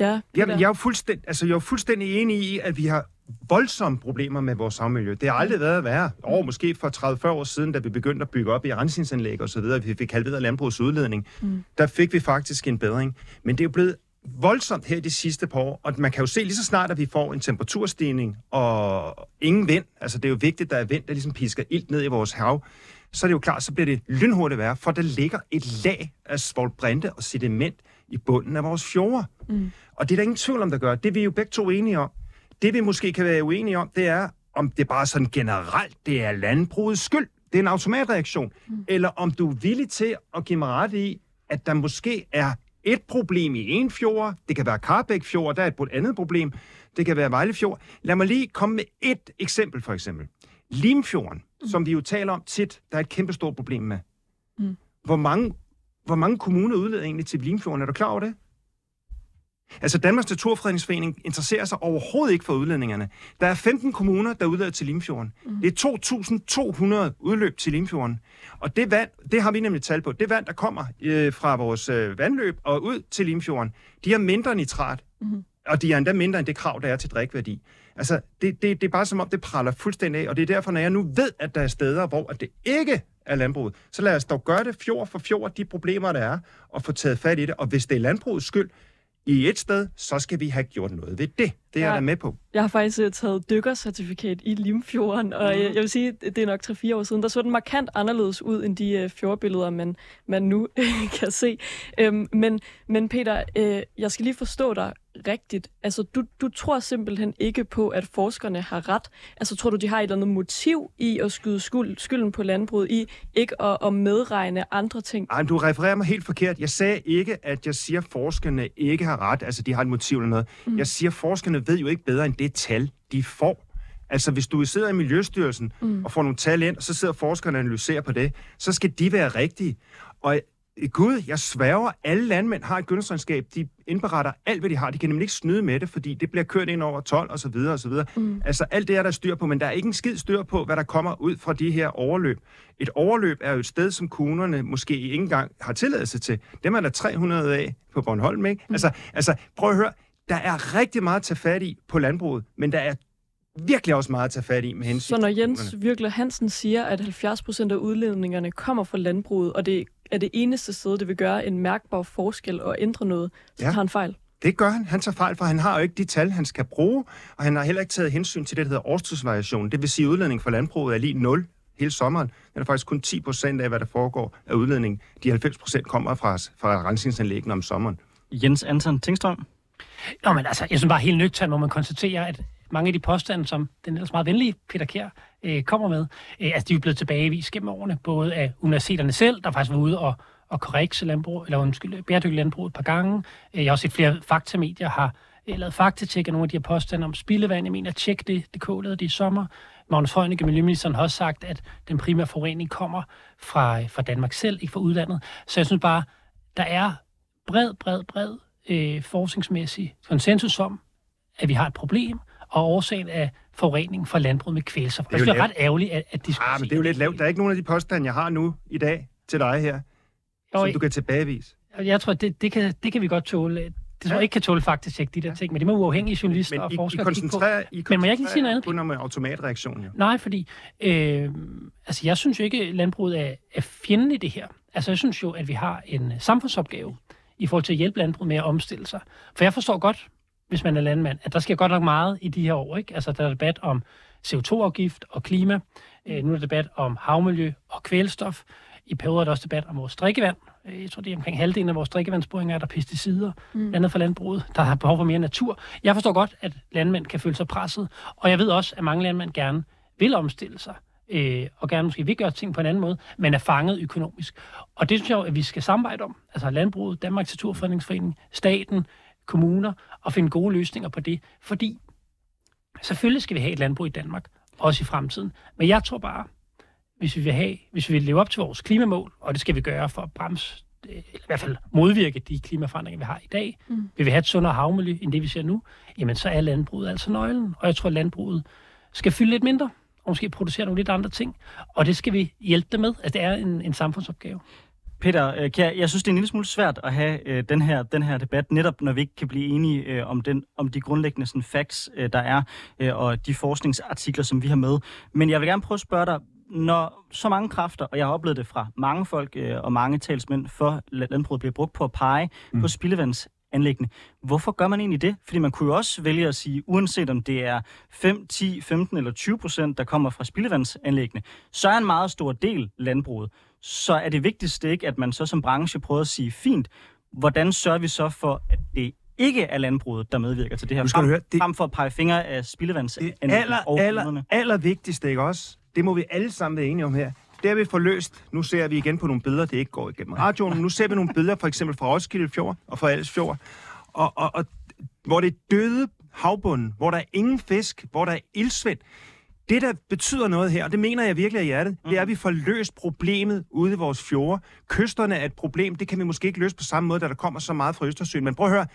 Ja, Jamen, jeg er jo fuldstændig, altså, jeg er fuldstændig enig i, at vi har voldsomme problemer med vores havmiljø. Det har aldrig været værre. Over måske for 30-40 år siden, da vi begyndte at bygge op i rensningsanlæg og så videre, vi fik halveret landbrugets udledning, mm. der fik vi faktisk en bedring. Men det er jo blevet voldsomt her de sidste par år, og man kan jo se lige så snart, at vi får en temperaturstigning og ingen vind, altså det er jo vigtigt, at der er vind, der ligesom pisker ilt ned i vores hav, så er det jo klart, så bliver det lynhurtigt værre, for der ligger et lag af svovlbrinte og sediment i bunden af vores fjorde. Mm. Og det er der ingen tvivl om, der gør. Det er vi jo begge to enige om. Det vi måske kan være uenige om, det er, om det bare sådan generelt, det er landbrugets skyld. Det er en automatreaktion. Mm. Eller om du er villig til at give mig ret i, at der måske er et problem i en fjord. Det kan være Karbæk Fjord, der er et andet problem. Det kan være Vejle Fjord. Lad mig lige komme med et eksempel, for eksempel. Limfjorden, mm. som vi jo taler om tit, der er et kæmpe stort problem med. Mm. Hvor, mange, hvor mange kommuner udleder egentlig til Limfjorden? Er du klar over det? Altså, Danmarks Naturfredningsforening interesserer sig overhovedet ikke for udledningerne. Der er 15 kommuner, der udleder til Limfjorden. Mm. Det er 2.200 udløb til Limfjorden. Og det vand, det har vi nemlig tal på, det vand, der kommer øh, fra vores øh, vandløb og ud til Limfjorden, de har mindre nitrat, mm. og de er endda mindre end det krav, der er til drikværdi. Altså, det, det, det er bare som om, det praller fuldstændig af, og det er derfor, når jeg nu ved, at der er steder, hvor at det ikke er landbruget, så lad os dog gøre det fjord for fjord, de problemer, der er, og få taget fat i det. Og hvis det er landbrugets skyld i et sted, så skal vi have gjort noget ved det. Det er Ja. jeg da med på. Jeg har faktisk uh, taget dykkercertifikat i Limfjorden, og mm. jeg vil sige, det er nok 3-4 år siden, der så den markant anderledes ud end de uh, fjordbilleder, man, man nu kan se. Øhm, men, men Peter, øh, jeg skal lige forstå dig rigtigt. Altså, du, du tror simpelthen ikke på, at forskerne har ret. Altså, tror du, de har et eller andet motiv i at skyde skyld, skylden på landbruget, i ikke at, at medregne andre ting? Ej, men du refererer mig helt forkert. Jeg sagde ikke, at jeg siger, at forskerne ikke har ret, altså de har et motiv eller noget. Mm. Jeg siger, at forskerne ved jo ikke bedre end det tal, de får. Altså, hvis du sidder i Miljøstyrelsen mm. og får nogle tal ind, og så sidder forskerne og analyserer på det, så skal de være rigtige. Og øh, Gud, jeg sværger, alle landmænd har et gødningsregnskab. De indberetter alt, hvad de har. De kan nemlig ikke snyde med det, fordi det bliver kørt ind over 12 og så videre og så videre. Mm. Altså alt det er der styr på, men der er ikke en skid styr på, hvad der kommer ud fra de her overløb. Et overløb er jo et sted, som kommunerne måske ikke engang har tilladelse til. Dem er der 300 af på Bornholm, ikke? Mm. Altså, altså, prøv at høre. Der er rigtig meget at tage fat i på landbruget, men der er virkelig også meget at tage fat i med hensyn Så når Jens. Virkler Hansen siger, at 70 procent af udledningerne kommer fra landbruget, og det er det eneste sted, det vil gøre en mærkbar forskel og ændre noget, så Ja. ja. tager han fejl. Det gør han. Han tager fejl, for han har jo ikke de tal, han skal bruge, og han har heller ikke taget hensyn til det, der hedder årstidsvariation. Det vil sige, at udledningen fra landbruget er lige 0 hele sommeren. Den er faktisk kun 10 procent af, hvad der foregår af udledning. De 90 procent kommer fra, fra rensningsanlæggene om sommeren. Jens Anton Tingstrøm. Nå, men altså, jeg synes bare helt nøgternt, hvor man konstaterer, at mange af de påstande, som den ellers meget venlige Peter Kær øh, kommer med, øh, altså de er blevet tilbagevist gennem årene, både af universiteterne selv, der faktisk var ude og, og korrekse landbrug, eller undskyld, bæredygtig landbrug et par gange. Øh, jeg har også set flere faktamedier har øh, lavet faktatjek af nogle af de her påstande om spildevand. Jeg mener, tjek det, det kålede det i sommer. Magnus Heunicke, miljøministeren, har også sagt, at den primære forurening kommer fra, øh, fra Danmark selv, ikke fra udlandet. Så jeg synes bare, der er bred, bred, bred øh, forskningsmæssig konsensus om, at vi har et problem, og årsagen af forurening fra landbruget med kvælstof. er Det er, jo det er ret ærgerligt at, at diskutere. Ah, men det er jo lidt lavt. Der er ikke nogen af de påstande, jeg har nu i dag til dig her, Jo, som du kan tilbagevise. Jeg tror, det, det, kan, det kan vi godt tåle. Det tror jeg ikke kan tåle faktisk tjekke de der ting, men det må uafhængige journalister Men og I, I forskere kigge på. koncentrerer, I Men må jeg ikke lige sige noget andet? kun om automatreaktion, jo. Nej, fordi øh, altså jeg synes jo ikke, at landbruget er, er fjenden i det her. Altså jeg synes jo, at vi har en samfundsopgave i forhold til at hjælpe landbruget med at omstille sig. For jeg forstår godt, hvis man er landmand, at der sker godt nok meget i de her år. Ikke? Altså der er debat om CO2-afgift og klima. Øh, nu er der debat om havmiljø og kvælstof. I perioder er der også debat om vores drikkevand. Øh, Jeg tror, det er omkring halvdelen af vores drikkevandsboringer, er der pesticider, mm. andet for landbruget. Der har behov for mere natur. Jeg forstår godt, at landmænd kan føle sig presset, og jeg ved også, at mange landmænd gerne vil omstille sig, øh, og gerne måske vil gøre ting på en anden måde, men er fanget økonomisk. Og det synes jeg jo, at vi skal samarbejde om. Altså landbruget, Danmarks Naturfredningsforening, staten, kommuner, og finde gode løsninger på det. Fordi selvfølgelig skal vi have et landbrug i Danmark, også i fremtiden. Men jeg tror bare, hvis vi vil have, hvis vi vil leve op til vores klimamål, og det skal vi gøre for at bremse, øh, eller i hvert fald modvirke de klimaforandringer, vi har i dag, mm. vil vi have et sundere havmiljø, end det vi ser nu, jamen så er landbruget altså nøglen. Og jeg tror, at landbruget skal fylde lidt mindre, og måske producere nogle lidt andre ting. Og det skal vi hjælpe dem med. Altså, det er en, en samfundsopgave. Peter øh, Kjær, jeg synes, det er en lille smule svært at have øh, den, her, den her debat, netop når vi ikke kan blive enige øh, om, den, om de grundlæggende sådan, facts, øh, der er, øh, og de forskningsartikler, som vi har med. Men jeg vil gerne prøve at spørge dig, når så mange kræfter, og jeg har oplevet det fra mange folk øh, og mange talsmænd, for la- landbruget bliver brugt på at pege mm. på spildevandsanlæggende. Hvorfor gør man egentlig det? Fordi man kunne jo også vælge at sige, uanset om det er 5, 10, 15 eller 20 procent, der kommer fra spildevandsanlæggende, så er en meget stor del landbruget. Så er det vigtigste ikke, at man så som branche prøver at sige, fint, hvordan sørger vi så for, at det ikke er landbruget, der medvirker til det her, frem, høre, det- frem for at pege fingre af Det spildevandsanlæggende aller, og aller, aller vigtigste, ikke også? Det må vi alle sammen være enige om her. Det har vi forløst. Nu ser vi igen på nogle billeder, det ikke går igennem radioen. men Nu ser vi nogle billeder, for eksempel fra Roskilde Fjord og fra Alsfjord, og, og, og, hvor det er døde havbunden, hvor der er ingen fisk, hvor der er ildsvind. Det, der betyder noget her, og det mener jeg virkelig af hjertet, det er, at vi får løst problemet ude i vores fjorde. Kysterne er et problem, det kan vi måske ikke løse på samme måde, da der kommer så meget fra Østersøen. Men prøv at høre,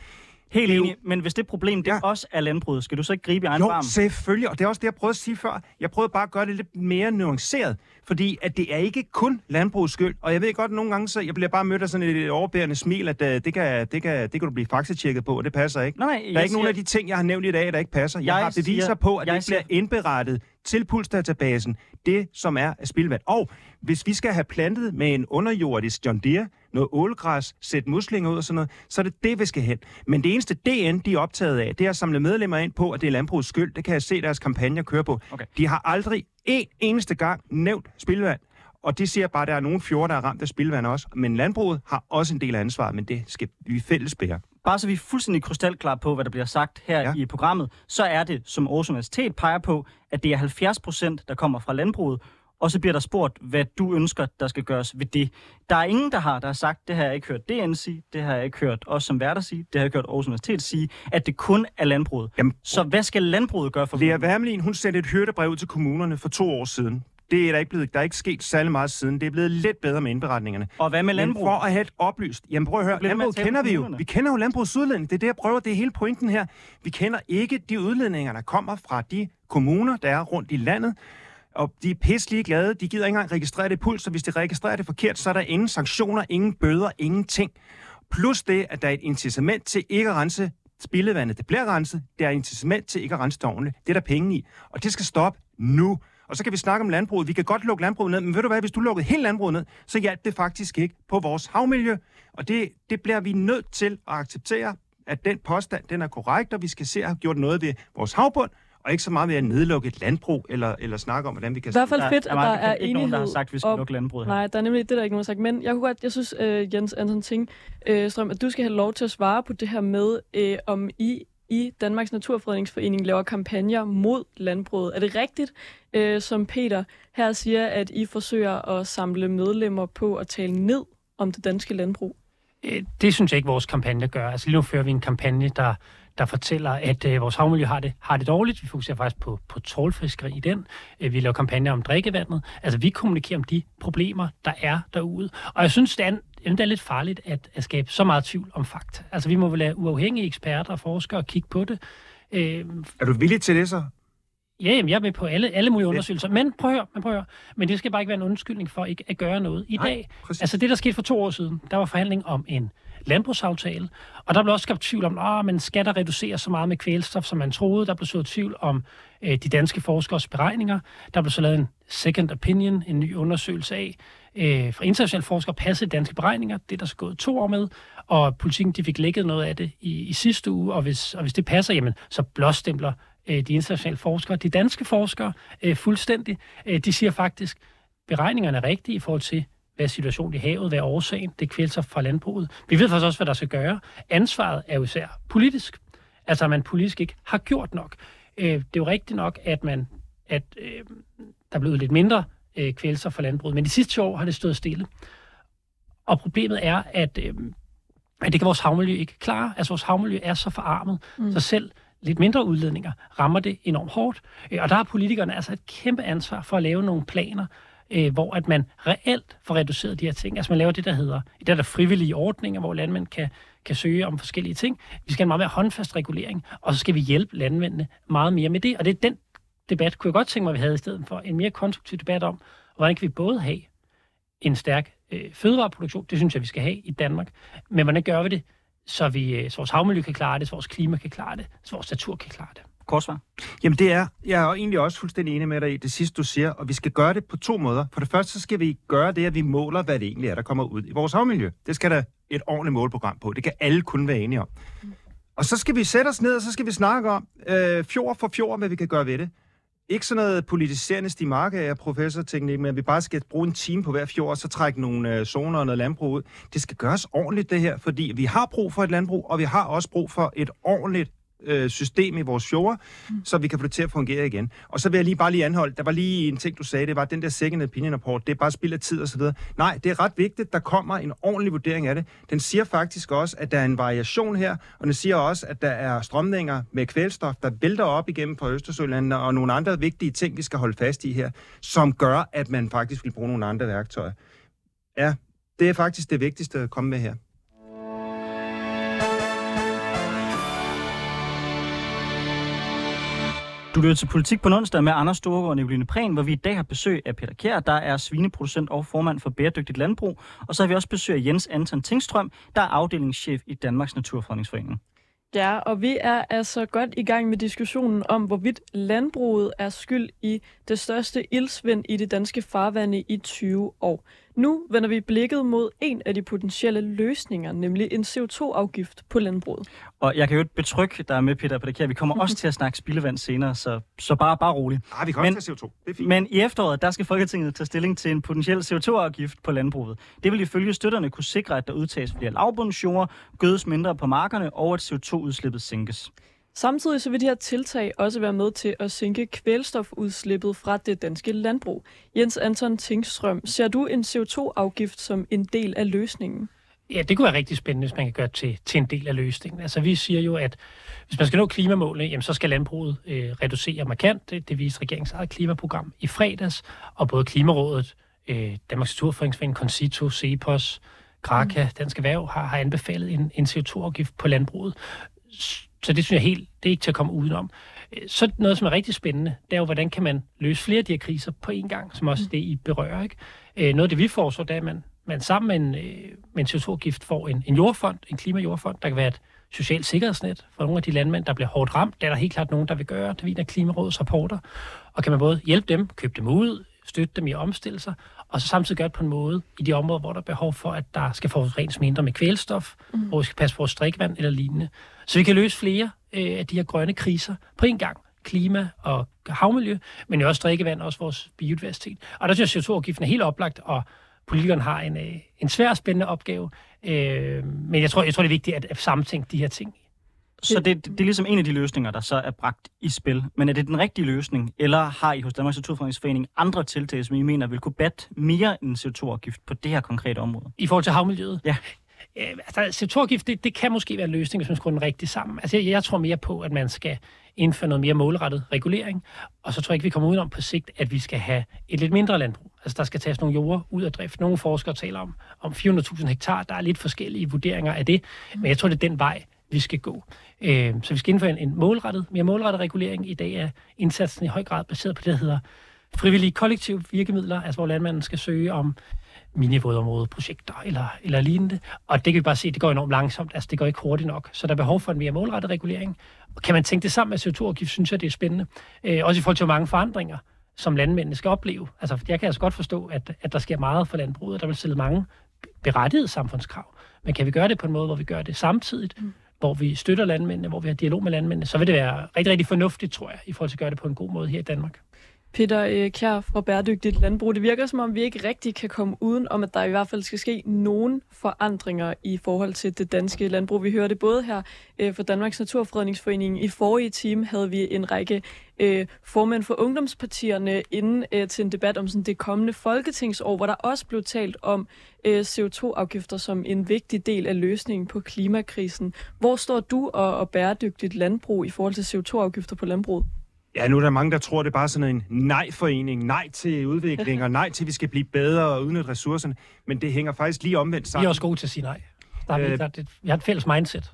Helt Det jo- enig, men hvis det problem det Ja. også er landbruget, skal du så ikke gribe i egen Jo, barm? selvfølgelig, og det er også det, jeg prøvede at sige før. Jeg prøvede bare at gøre det lidt mere nuanceret, fordi at det er ikke kun landbrugets skyld, og jeg ved godt, at nogle gange så jeg bliver bare mødt af sådan et overbærende smil, at uh, det, kan, det, kan, det kan du blive faktatjekket på, og det passer ikke. Nej, nej, Der er ikke nogen siger- af de ting, jeg har nævnt i dag, der ikke passer. Jeg, Jeg har beviser siger- på, at det jeg bliver siger- indberettet til pulsdatabasen, det som er spildvand. Og hvis vi skal have plantet med en underjordisk John Deere, noget ålgræs, sætte muslinger ud og sådan noget, så er det det, vi skal hen. Men det eneste DN, de er optaget af, det er at samle medlemmer ind på, at det er landbrugets skyld. Det kan jeg se deres kampagner køre på. Okay. De har aldrig en eneste gang nævnt spildvand. Og det siger bare, at der er nogle fjorde, der er ramt af spildvand også. Men landbruget har også en del af ansvaret, men det skal vi fælles bære. Bare så vi er fuldstændig krystalklar på, hvad der bliver sagt her ja. i programmet, så er det, som Aarhus Universitet peger på, at det er 70 procent, der kommer fra landbruget, og så bliver der spurgt, hvad du ønsker, der skal gøres ved det. Der er ingen, der har, der har sagt, det har jeg ikke hørt DN sige, det har jeg ikke hørt os som værter sige, det har jeg ikke hørt Aarhus Universitet sige, at det kun er landbruget. Jamen, Så hvad skal landbruget gøre for Lea Wermelin, hun sendte et hyrdebrev ud til kommunerne for to år siden. Det er der ikke blevet, der er ikke sket særlig meget siden. Det er blevet lidt bedre med indberetningerne. Og hvad med Men landbrug? for at have et oplyst... Jamen prøv at høre, landbruget kender vi jo. Vi kender jo landbrugets udledning. Det er det, jeg prøver. Det er hele pointen her. Vi kender ikke de udledninger, der kommer fra de kommuner, der er rundt i landet. Og de er pisselig glade. De gider ikke engang registrere det puls, så hvis de registrerer det forkert, så er der ingen sanktioner, ingen bøder, ingenting. Plus det, at der er et incitament til ikke at rense spildevandet. Det bliver renset. Det er et incitament til ikke at rense det ordentligt. Det er der penge i. Og det skal stoppe nu. Og så kan vi snakke om landbruget. Vi kan godt lukke landbruget ned, men ved du hvad, hvis du lukkede hele landbruget ned, så hjalp det faktisk ikke på vores havmiljø. Og det, det bliver vi nødt til at acceptere, at den påstand, den er korrekt, og vi skal se at have gjort noget ved vores havbund, og ikke så meget ved at nedlukke et landbrug, eller, eller snakke om, hvordan vi kan... I hvert fald Der fedt, er at mig der bekendt er ikke enighed nogen, der har sagt, at vi skal om- lukke landbruget her. Nej, der er nemlig det, der er ikke nogen, der har sagt. Men jeg kunne godt, jeg synes, øh, Jens Anton Ting, øh, Strøm, at du skal have lov til at svare på det her med, øh, om I i Danmarks Naturfredningsforening laver kampagner mod landbruget. Er det rigtigt, øh, som Peter her siger, at I forsøger at samle medlemmer på at tale ned om det danske landbrug? Øh, Det synes jeg ikke, vores kampagne gør. Altså lige nu fører vi en kampagne, der, der fortæller, at øh, vores havmiljø har det, har det dårligt. Vi fokuserer faktisk på, på trålfiskeri i den. Øh, vi laver kampagner om drikkevandet. Altså vi kommunikerer om de problemer, der er derude. Og jeg synes, det er, det er lidt farligt at, at skabe så meget tvivl om fakta. Altså vi må vel lade uafhængige eksperter og forskere kigge på det. Øh, Er du villig til det så? Ja, jamen, jeg er med på alle, alle mulige undersøgelser. Men prøv at høre, men prøv at høre. Men det skal bare ikke være en undskyldning for ikke at gøre noget. I Nej, dag, præcis. altså det, der skete for to år siden, der var forhandling om en landbrugsaftale, og der blev også skabt tvivl om, at men skal der reduceres så meget med kvælstof, som man troede? Der blev så tvivl om øh, de danske forskers beregninger. Der blev så lavet en second opinion, en ny undersøgelse af, øh, fra internationale forskere passede danske beregninger. Det er der så gået to år med, og politikken de fik lækket noget af det i, i sidste uge, og hvis, og hvis det passer, jamen, så blåstempler øh, de internationale forskere, de danske forskere, øh, fuldstændig. Øh, de siger faktisk, beregningerne er rigtige i forhold til, hvad situationen i havet, hvad er årsagen, det er kvælstof fra landbruget. Vi ved faktisk også, hvad der skal gøre. Ansvaret er jo især politisk. Altså, at man politisk ikke har gjort nok. Øh, det er jo rigtigt nok, at man at øh, der er blevet lidt mindre øh, kvælstof fra landbruget, men de sidste 20 år har det stået stille. Og problemet er, at, øh, at det kan vores havmiljø ikke klare. Altså, vores havmiljø er så forarmet, mm. så selv lidt mindre udledninger rammer det enormt hårdt. Øh, Og der har politikerne altså et kæmpe ansvar for at lave nogle planer, øh, hvor at man reelt får reduceret de her ting. Altså man laver det, der hedder, det der, der frivillige ordninger, hvor landmænd kan, kan søge om forskellige ting. Vi skal have en meget mere håndfast regulering, og så skal vi hjælpe landmændene meget mere med det. Og det er den debat, kunne jeg godt tænke mig, at vi havde i stedet for. En mere konstruktiv debat om, hvordan kan vi både have en stærk øh, fødevareproduktion, det synes jeg, vi skal have i Danmark, men hvordan gør vi det, så, vi, øh, så vores havmiljø kan klare det, så vores klima kan klare det, så vores natur kan klare det. Kort svar. Jamen det er, jeg er egentlig også fuldstændig enig med dig i det sidste, du siger, og vi skal gøre det på to måder. For det første, så skal vi gøre det, at vi måler, hvad det egentlig er, der kommer ud i vores havmiljø. Det skal der et ordentligt målprogram på. Det kan alle kun være enige om. Og så skal vi sætte os ned, og så skal vi snakke om øh, fjord for fjord, hvad vi kan gøre ved det. Ikke sådan noget politiserende stimarke af professorteknik, men at vi bare skal bruge en time på hver fjord, og så trække nogle øh, zoner og noget landbrug ud. Det skal gøres ordentligt, det her, fordi vi har brug for et landbrug, og vi har også brug for et ordentligt øh, system i vores fjorde, mm. så vi kan få det til at fungere igen. Og så vil jeg lige bare lige anholde, der var lige en ting, du sagde, det var den der second opinion rapport, det er bare spild af tid og så videre. Nej, det er ret vigtigt, der kommer en ordentlig vurdering af det. Den siger faktisk også, at der er en variation her, og den siger også, at der er strømninger med kvælstof, der vælter op igennem fra Østersølandene, og nogle andre vigtige ting, vi skal holde fast i her, som gør, at man faktisk vil bruge nogle andre værktøjer. Ja, det er faktisk det vigtigste at komme med her. Du lytter til Politik på onsdag med Anders Storgård og Nicoline Prehn, hvor vi i dag har besøg af Peter Kjær, der er svineproducent og formand for Bæredygtigt Landbrug. Og så har vi også besøg af Jens Anton Tingstrøm, der er afdelingschef i Danmarks Naturfredningsforening. Ja, og vi er altså godt i gang med diskussionen om, hvorvidt landbruget er skyld i det største ildsvind i det danske farvande i 20 år. Nu vender vi blikket mod en af de potentielle løsninger, nemlig en CO2-afgift på landbruget. Og jeg kan jo betrygge dig med, Peter Peter Vi kommer også til at snakke spildevand senere, så, så bare, bare roligt. Ah, vi kan Men- også tage CO2. Det er fint. Men i efteråret, der skal Folketinget tage stilling til en potentiel CO2-afgift på landbruget. Det vil ifølge støtterne kunne sikre, at der udtages flere lavbundsjord, gødes mindre på markerne, og at CO2-udslippet sænkes. Samtidig så vil de her tiltag også være med til at sænke kvælstofudslippet fra det danske landbrug. Jens Anton Tingstrøm, ser du en CO2-afgift som en del af løsningen? Ja, det kunne være rigtig spændende, hvis man kan gøre det til, til en del af løsningen. Altså, vi siger jo, at hvis man skal nå klimamålene, jamen, så skal landbruget øh, reducere markant. Det, det viste regeringens eget klimaprogram i fredags, og både Klimarådet, øh, Danmarks Naturfredningsforening, Concito, Cepos, Kraka, mm. Dansk Erhverv har, har anbefalet en, en CO2-afgift på landbruget. Så det synes jeg helt, det er ikke til at komme udenom. Øh, Så noget, som er rigtig spændende, det er jo, hvordan kan man løse flere af de her kriser på én gang, som også det, I berører. Ikke? Øh, Noget af det, vi foreslår, det er, at man, man sammen med en, øh, med en CO2-gift får en, en jordfond, en klimajordfond, der kan være et socialt sikkerhedsnet for nogle af de landmænd, der bliver hårdt ramt. Det er der helt klart nogen, der vil gøre. Det viser Klimarådets rapporter. Og kan man både hjælpe dem, købe dem ud, støtte dem i at omstille sig, og så samtidig gøre det på en måde i de områder, hvor der er behov for, at der skal forurenes mindre med kvælstof, mm. hvor vi skal passe på vores drikkevand eller lignende. Så vi kan løse flere øh, af de her grønne kriser på en gang. Klima og havmiljø, men jo også drikkevand og også vores biodiversitet. Og der synes jeg, at CO2-afgiften er helt oplagt, og politikerne har en, øh, en svær og spændende opgave. Øh, men jeg tror, jeg tror, det er vigtigt at, at samtænke de her ting. Så det, det er ligesom en af de løsninger, der så er bragt i spil. Men er det den rigtige løsning, eller har I hos Danmarks Naturfredningsforening andre tiltag, som I mener vil kunne batte mere end en CO2-afgift på det her konkrete område? I forhold til havmiljøet? Ja. Øh, altså, CO2-afgift, det, det kan måske være en løsning, hvis man skruer den rigtigt sammen. Altså, jeg, jeg tror mere på, at man skal indføre noget mere målrettet regulering, og så tror jeg ikke, vi kommer udenom på sigt, at vi skal have et lidt mindre landbrug. Altså, der skal tages nogle jorder ud af drift. Nogle forskere taler om, om 400.000 hektar. Der er lidt forskellige vurderinger af det, men jeg tror, det er den vej, vi skal gå. Øh, så vi skal indføre en, en målrettet, mere målrettet regulering. I dag er indsatsen i høj grad baseret på det, der hedder frivillige kollektive virkemidler, altså hvor landmanden skal søge om minivådområdeprojekter eller, eller lignende. Og det kan vi bare se, det går enormt langsomt. Altså, det går ikke hurtigt nok. Så der er behov for en mere målrettet regulering. Og kan man tænke det sammen med CO2-afgift, synes jeg, det er spændende. Øh, også i forhold til, hvor mange forandringer, som landmændene skal opleve. Altså, jeg kan altså godt forstå, at, at der sker meget for landbruget, og der vil stille mange berettigede samfundskrav. Men kan vi gøre det på en måde, hvor vi gør det samtidigt, mm hvor vi støtter landmændene, hvor vi har dialog med landmændene, så vil det være rigtig, rigtig fornuftigt, tror jeg, i forhold til at gøre det på en god måde her i Danmark. Peter øh, Kjær fra Bæredygtigt Landbrug. Det virker som om, vi ikke rigtig kan komme uden om, at der i hvert fald skal ske nogen forandringer i forhold til det danske landbrug. Vi hører det både her øh, for Danmarks Naturfredningsforening. I forrige time havde vi en række øh, formænd for ungdomspartierne inden øh, til en debat om sådan det kommende folketingsår, hvor der også blev talt om øh, CO2-afgifter som en vigtig del af løsningen på klimakrisen. Hvor står du og, og bæredygtigt landbrug i forhold til CO2-afgifter på landbruget? Ja, nu er der mange, der tror, det er bare sådan en nej-forening, nej til udvikling, og nej til, at vi skal blive bedre og udnytte ressourcerne. Men det hænger faktisk lige omvendt Vi er sammen. også gode til at sige nej. Der er, Øh, øh, der, det, vi har et fælles mindset.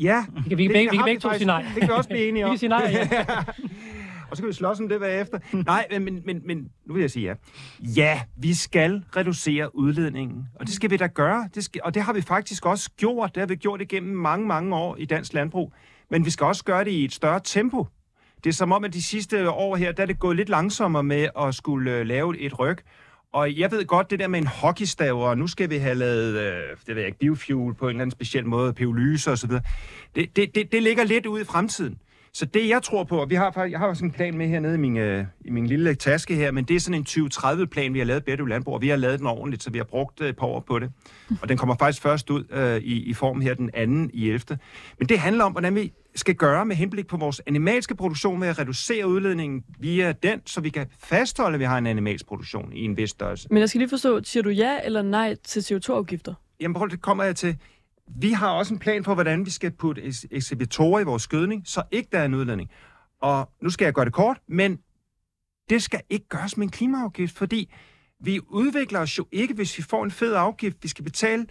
Ja, Vi kan, vi kan, begge, vi kan begge to sige nej. Det kan vi også blive enige Vi om. kan sige nej, ja. og så kan vi slås om det bagefter. Nej, men, men, men nu vil jeg sige ja. Ja, vi skal reducere udledningen, og det skal vi da gøre. Det skal, og det har vi faktisk også gjort. Det har vi gjort igennem mange, mange år i dansk landbrug. Men vi skal også gøre det i et større tempo. Det er som om, at de sidste år her, der er det gået lidt langsommere med at skulle øh, lave et ryg. Og jeg ved godt, det der med en hockeystav, og nu skal vi have lavet, øh, det ved jeg ikke, biofuel på en eller anden speciel måde, pyrolyse og så videre. Det, det, det, det ligger lidt ude i fremtiden. Så det, jeg tror på, og vi har, jeg har sådan en plan med hernede i min, øh, i min lille taske her, men det er sådan en 2030-plan, vi har lavet Bæredygtig Landbrug, og vi har lavet den ordentligt, så vi har brugt øh, et par år på det. Og den kommer faktisk først ud øh, i, i form her den anden i 11. Men det handler om, hvordan vi skal gøre med henblik på vores animalske produktion ved at reducere udledningen via den, så vi kan fastholde, at vi har en animalsk produktion i en vis størrelse. Men jeg skal lige forstå, siger du ja eller nej til CO2-afgifter? Jamen, prøv, det kommer jeg til. Vi har også en plan for, hvordan vi skal putte ekshibitorer i vores skødning, så ikke der er en udledning. Og nu skal jeg gøre det kort, men det skal ikke gøres med en klimaafgift, fordi vi udvikler os jo ikke, hvis vi får en fed afgift. Vi skal betale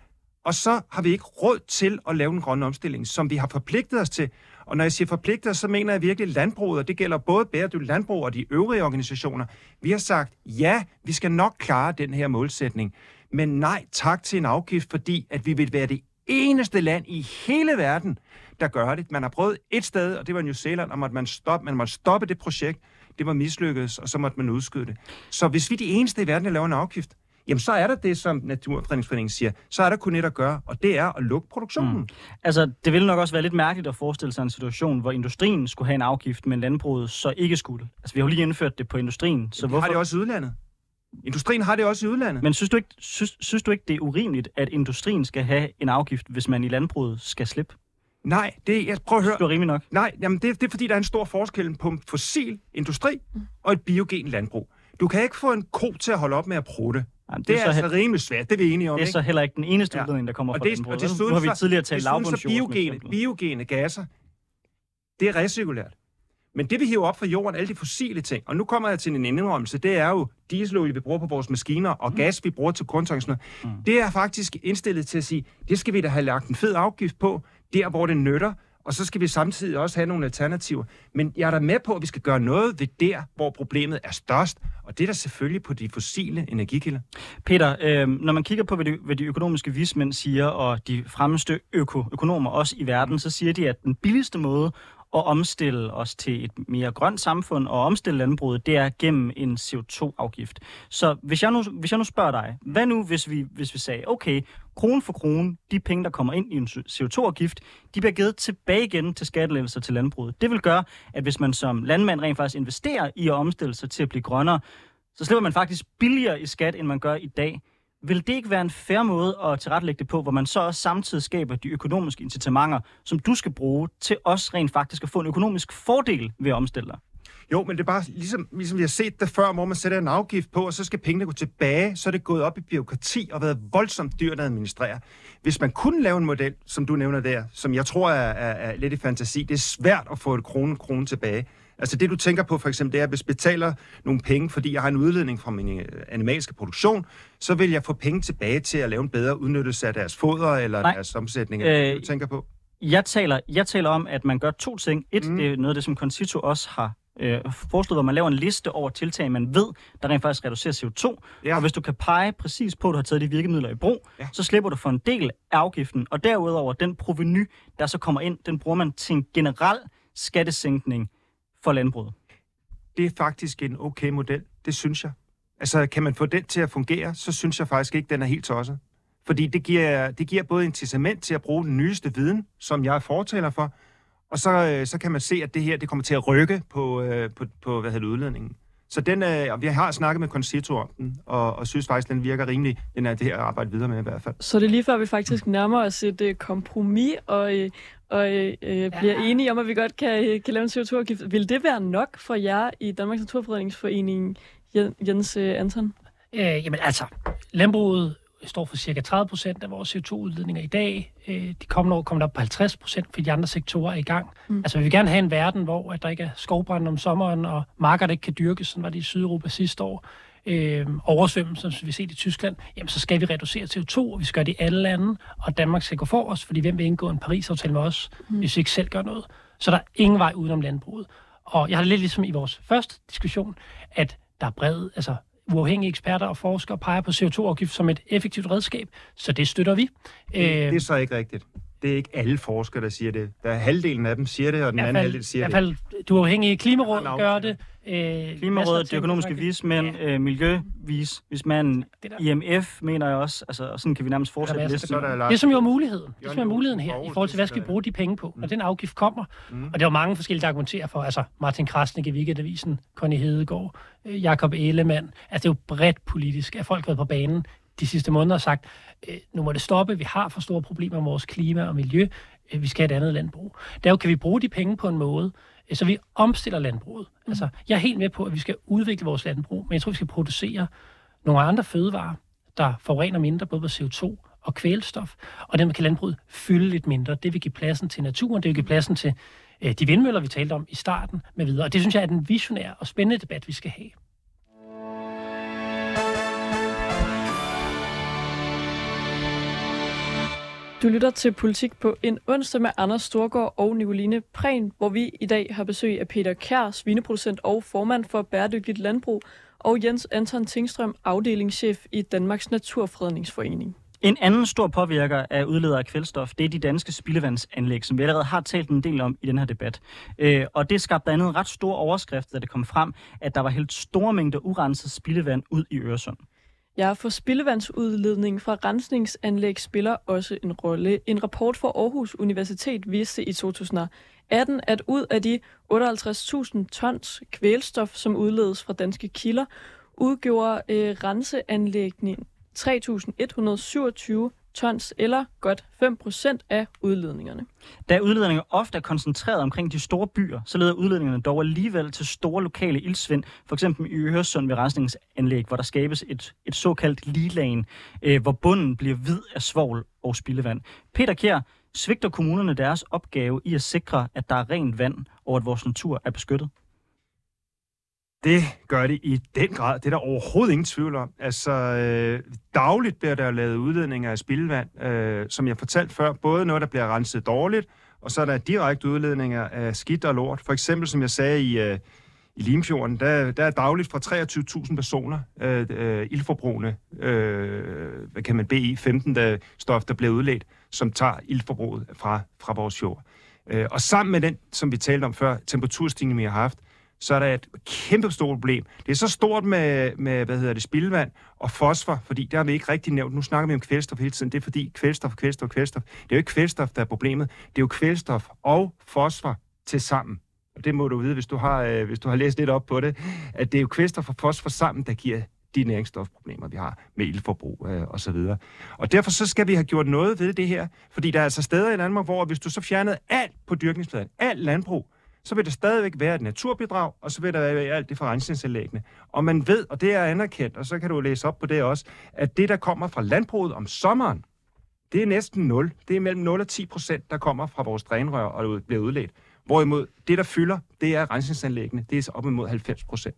Og så har vi ikke råd til at lave en grønne omstilling, som vi har forpligtet os til. Og når jeg siger forpligter, så mener jeg virkelig landbruget, og det gælder både bæredygtigt landbrug og de øvrige organisationer. Vi har sagt, ja, vi skal nok klare den her målsætning, men nej tak til en afgift, fordi at vi vil være det eneste land i hele verden, der gør det. Man har prøvet et sted, og det var New Zealand, om at man, stoppe, man måtte stoppe det projekt. Det var mislykkedes, og så måtte man udskyde det. Så hvis vi er de eneste i verden, der laver en afgift, jamen så er der det, som Naturfredningsforeningen siger, så er der kun et at gøre, og det er at lukke produktionen. Mm. Altså, det ville nok også være lidt mærkeligt at forestille sig en situation, hvor industrien skulle have en afgift, men landbruget så ikke skulle. Altså, vi har jo lige indført det på industrien, så jamen, hvorfor... har det også i udlandet. Industrien har det også i udlandet. Men synes du, ikke, synes, synes du ikke, det er urimeligt, at industrien skal have en afgift, hvis man i landbruget skal slippe? Nej, det jeg prøver at høre. Det er rimeligt nok. Nej, jamen det, det er fordi, der er en stor forskel på fossil industri og et biogen landbrug. Du kan ikke få en ko til at holde op med at prutte. Jamen, Det er, så, altså rimelig svært, det er vi enige om, det er ikke? så heller ikke den eneste Ja. udledning, der kommer Og fra det, landbruget. og vel? desuden nu har vi tidligere talt lavbundsjord. biogene, biogene gasser, det er recirkulært. Men det vi hiver op fra jorden, alle de fossile ting, og nu kommer jeg til en indrømmelse, det er jo dieselolie, vi bruger på vores maskiner, og Mm. gas, vi bruger til og sådan noget. Det er faktisk indstillet til at sige, det skal vi da have lagt en fed afgift på, der hvor det nytter, og så skal vi samtidig også have nogle alternativer. Men jeg er da med på, at vi skal gøre noget ved der, hvor problemet er størst, og det er da selvfølgelig på de fossile energikilder. Peter, øh, når man kigger på, hvad de, hvad de økonomiske vismænd siger, og de fremmeste øko, økonomer også i verden, så siger de, at den billigste måde at omstille os til et mere grønt samfund og omstille landbruget, det er gennem en CO2-afgift. Så hvis jeg nu, hvis jeg nu spørger dig, hvad nu hvis vi, hvis vi sagde, okay, krone for krone, de penge, der kommer ind i en CO2-afgift, de bliver givet tilbage igen til skattelettelser til landbruget. Det vil gøre, at hvis man som landmand rent faktisk investerer i at omstille sig til at blive grønnere, så slipper man faktisk billigere i skat, end man gør i dag. Vil det ikke være en fair måde at tilrettelægge det på, hvor man så også samtidig skaber de økonomiske incitamenter, som du skal bruge til os rent faktisk at få en økonomisk fordel ved at omstille dig? Jo, men det er bare ligesom, ligesom vi har set det før, hvor man sætter en afgift på, og så skal pengene gå tilbage, så er det gået op i byråkrati og været voldsomt dyrt at administrere. Hvis man kunne lave en model, som du nævner der, som jeg tror er, er, er lidt i fantasi, det er svært at få et krone krone tilbage. Altså det, du tænker på for eksempel, det er, at hvis jeg betaler nogle penge, fordi jeg har en udledning fra min øh, animalske produktion, så vil jeg få penge tilbage til at lave en bedre udnyttelse af deres foder eller Nej. deres omsætning. Øh, det, du tænker på? Jeg taler, jeg taler om, at man gør to ting. Et, Mm. det er noget af det, som Concito også har øh, foreslået, hvor man laver en liste over tiltag, man ved, der rent faktisk reducerer CO2. Ja. Og hvis du kan pege præcis på, at du har taget de virkemidler i brug, ja. så slipper du for en del af afgiften. Og derudover, den proveny, der så kommer ind, den bruger man til en generel skattesænkning for landbruget. det er faktisk en okay model. Det synes jeg. Altså, kan man få den til at fungere, så synes jeg faktisk ikke, den er helt tosset. Fordi det giver, det giver både incitament til at bruge den nyeste viden, som jeg er fortaler for, og så, øh, så kan man se, at det her det kommer til at rykke på, øh, på, på hvad hedder udledningen. Så den, øh, og vi har snakket med Concito om den, og, og synes faktisk, den virker rimelig. Den er det her at arbejde videre med i hvert fald. Så det er lige før, vi faktisk nærmer os et øh, kompromis og, øh, og øh, øh, bliver enige om, at vi godt kan, øh, kan lave en CO2-afgift. Vil det være nok for jer i Danmarks Naturfredningsforening, Jen- Jens øh, Anton? Øh, jamen altså, landbruget står for cirka 30 procent af vores CO2-udledninger i dag. Øh, de kommende år kommer der op på 50 procent, fordi de andre sektorer er i gang. Mm. Altså, vi vil gerne have en verden, hvor at der ikke er skovbrand om sommeren, og marker, der ikke kan dyrkes, sådan var det i Sydeuropa sidste år. Øh, oversvømmelser, som vi set i Tyskland, jamen så skal vi reducere CO2, og vi skal gøre det i alle lande, og Danmark skal gå for os, fordi hvem vil indgå en Paris-aftale med os, mm. hvis vi ikke selv gør noget? Så der er ingen vej udenom landbruget. Og jeg har det lidt ligesom i vores første diskussion, at der er bred, altså uafhængige eksperter og forskere peger på CO2-afgift som et effektivt redskab, så det støtter vi. Det, det er så ikke rigtigt. Det er ikke alle forskere, der siger det. Der er halvdelen af dem siger det, og den i hvert anden fald, halvdel i siger hvert det. fald, du afhængige klimaråd gør det. Øh, Klimarådet, de økonomiske vismænd, Ja, øh, det der. IMF mener jeg også, altså og sådan kan vi nærmest fortsætte masser. listen. Så er der lagt- Det som jo er muligheden, det som er muligheden her, i forhold til, hvad skal vi det bruge de penge på, når den afgift kommer. Mm. Og der er jo mange forskellige, der argumenterer for, altså Martin Krasnik i Weekendavisen, Conny Hedegaard, øh, Jakob Ellemann. Altså det er jo bredt politisk, at folk har været på banen de sidste måneder og sagt, øh, nu må det stoppe, vi har for store problemer med vores klima og miljø, øh, vi skal have et andet landbrug. Der kan vi bruge de penge på en måde, øh, så vi omstiller landbruget. Mm. Altså, jeg er helt med på, at vi skal udvikle vores landbrug, men jeg tror, vi skal producere nogle andre fødevarer, der forurener mindre, både på CO2 og kvælstof, og dem kan landbruget fylde lidt mindre. Det vil give pladsen til naturen, det vil give pladsen til øh, de vindmøller, vi talte om i starten, med videre. Og det synes jeg er den visionære og spændende debat, vi skal have. Du lytter til Politik på en onsdag med Anders Storgård og Nicoline Prehn, hvor vi i dag har besøg af Peter Kjær, svineproducent og formand for Bæredygtigt Landbrug, og Jens Anton Tingstrøm, afdelingschef i Danmarks Naturfredningsforening. En anden stor påvirker af udleder af kvælstof, det er de danske spildevandsanlæg, som vi allerede har talt en del om i den her debat. Øh, og det skabte blandt andet ret stor overskrift, da det kom frem, at der var helt store mængder urenset spildevand ud i Øresund. Ja, for spildevandsudledning fra rensningsanlæg spiller også en rolle. En rapport fra Aarhus Universitet viste i 2018, at ud af de 58.000 tons kvælstof, som udledes fra danske kilder, udgjorde øh, renseanlæggene 3.127 tons, eller godt 5% af udledningerne. Da udledninger ofte er koncentreret omkring de store byer, så leder udledningerne dog alligevel til store lokale ildsvind, for eksempel i Øresund ved rensningsanlæg, hvor der skabes et, et såkaldt lilagen, øh, hvor bunden bliver hvid af svovl og spildevand. Peter Kjær, svigter kommunerne deres opgave i at sikre, at der er rent vand, og at vores natur er beskyttet? Det gør det i den grad. Det er der overhovedet ingen tvivl om. Altså, øh, dagligt bliver der lavet udledninger af spildevand, øh, som jeg fortalte før. Både noget, der bliver renset dårligt, og så er der direkte udledninger af skidt og lort. For eksempel, som jeg sagde i, øh, i Limfjorden, der, der er dagligt fra 23.000 personer øh, øh, ildforbrugende, øh, hvad kan man, BI-15 der stof, der bliver udledt, som tager ildforbruget fra, fra vores jord. Øh, og sammen med den, som vi talte om før, temperaturstigning, vi har haft, så er der et kæmpe stort problem. Det er så stort med, med hvad hedder det, spildevand og fosfor, fordi der har vi ikke rigtig nævnt. Nu snakker vi om kvælstof hele tiden. Det er fordi kvælstof, kvælstof, kvælstof. Det er jo ikke kvælstof, der er problemet. Det er jo kvælstof og fosfor til sammen. Og det må du vide, hvis du har, øh, hvis du har læst lidt op på det, at det er jo kvælstof og fosfor sammen, der giver de næringsstofproblemer, vi har med ildforbrug øh, og så videre. Og derfor så skal vi have gjort noget ved det her, fordi der er altså steder i Danmark, hvor hvis du så fjernede alt på dyrkningspladen, alt landbrug, så vil der stadigvæk være et naturbidrag, og så vil der være alt det. Og man ved, og det er anerkendt, og så kan du læse op på det også, at det, der kommer fra landbruget om sommeren, det er næsten 0. Det er mellem 0 og 10 procent, der kommer fra vores drænrør og bliver udledt. Hvorimod det, der fylder, det er rensningsanlæggene. Det er op imod 90 procent.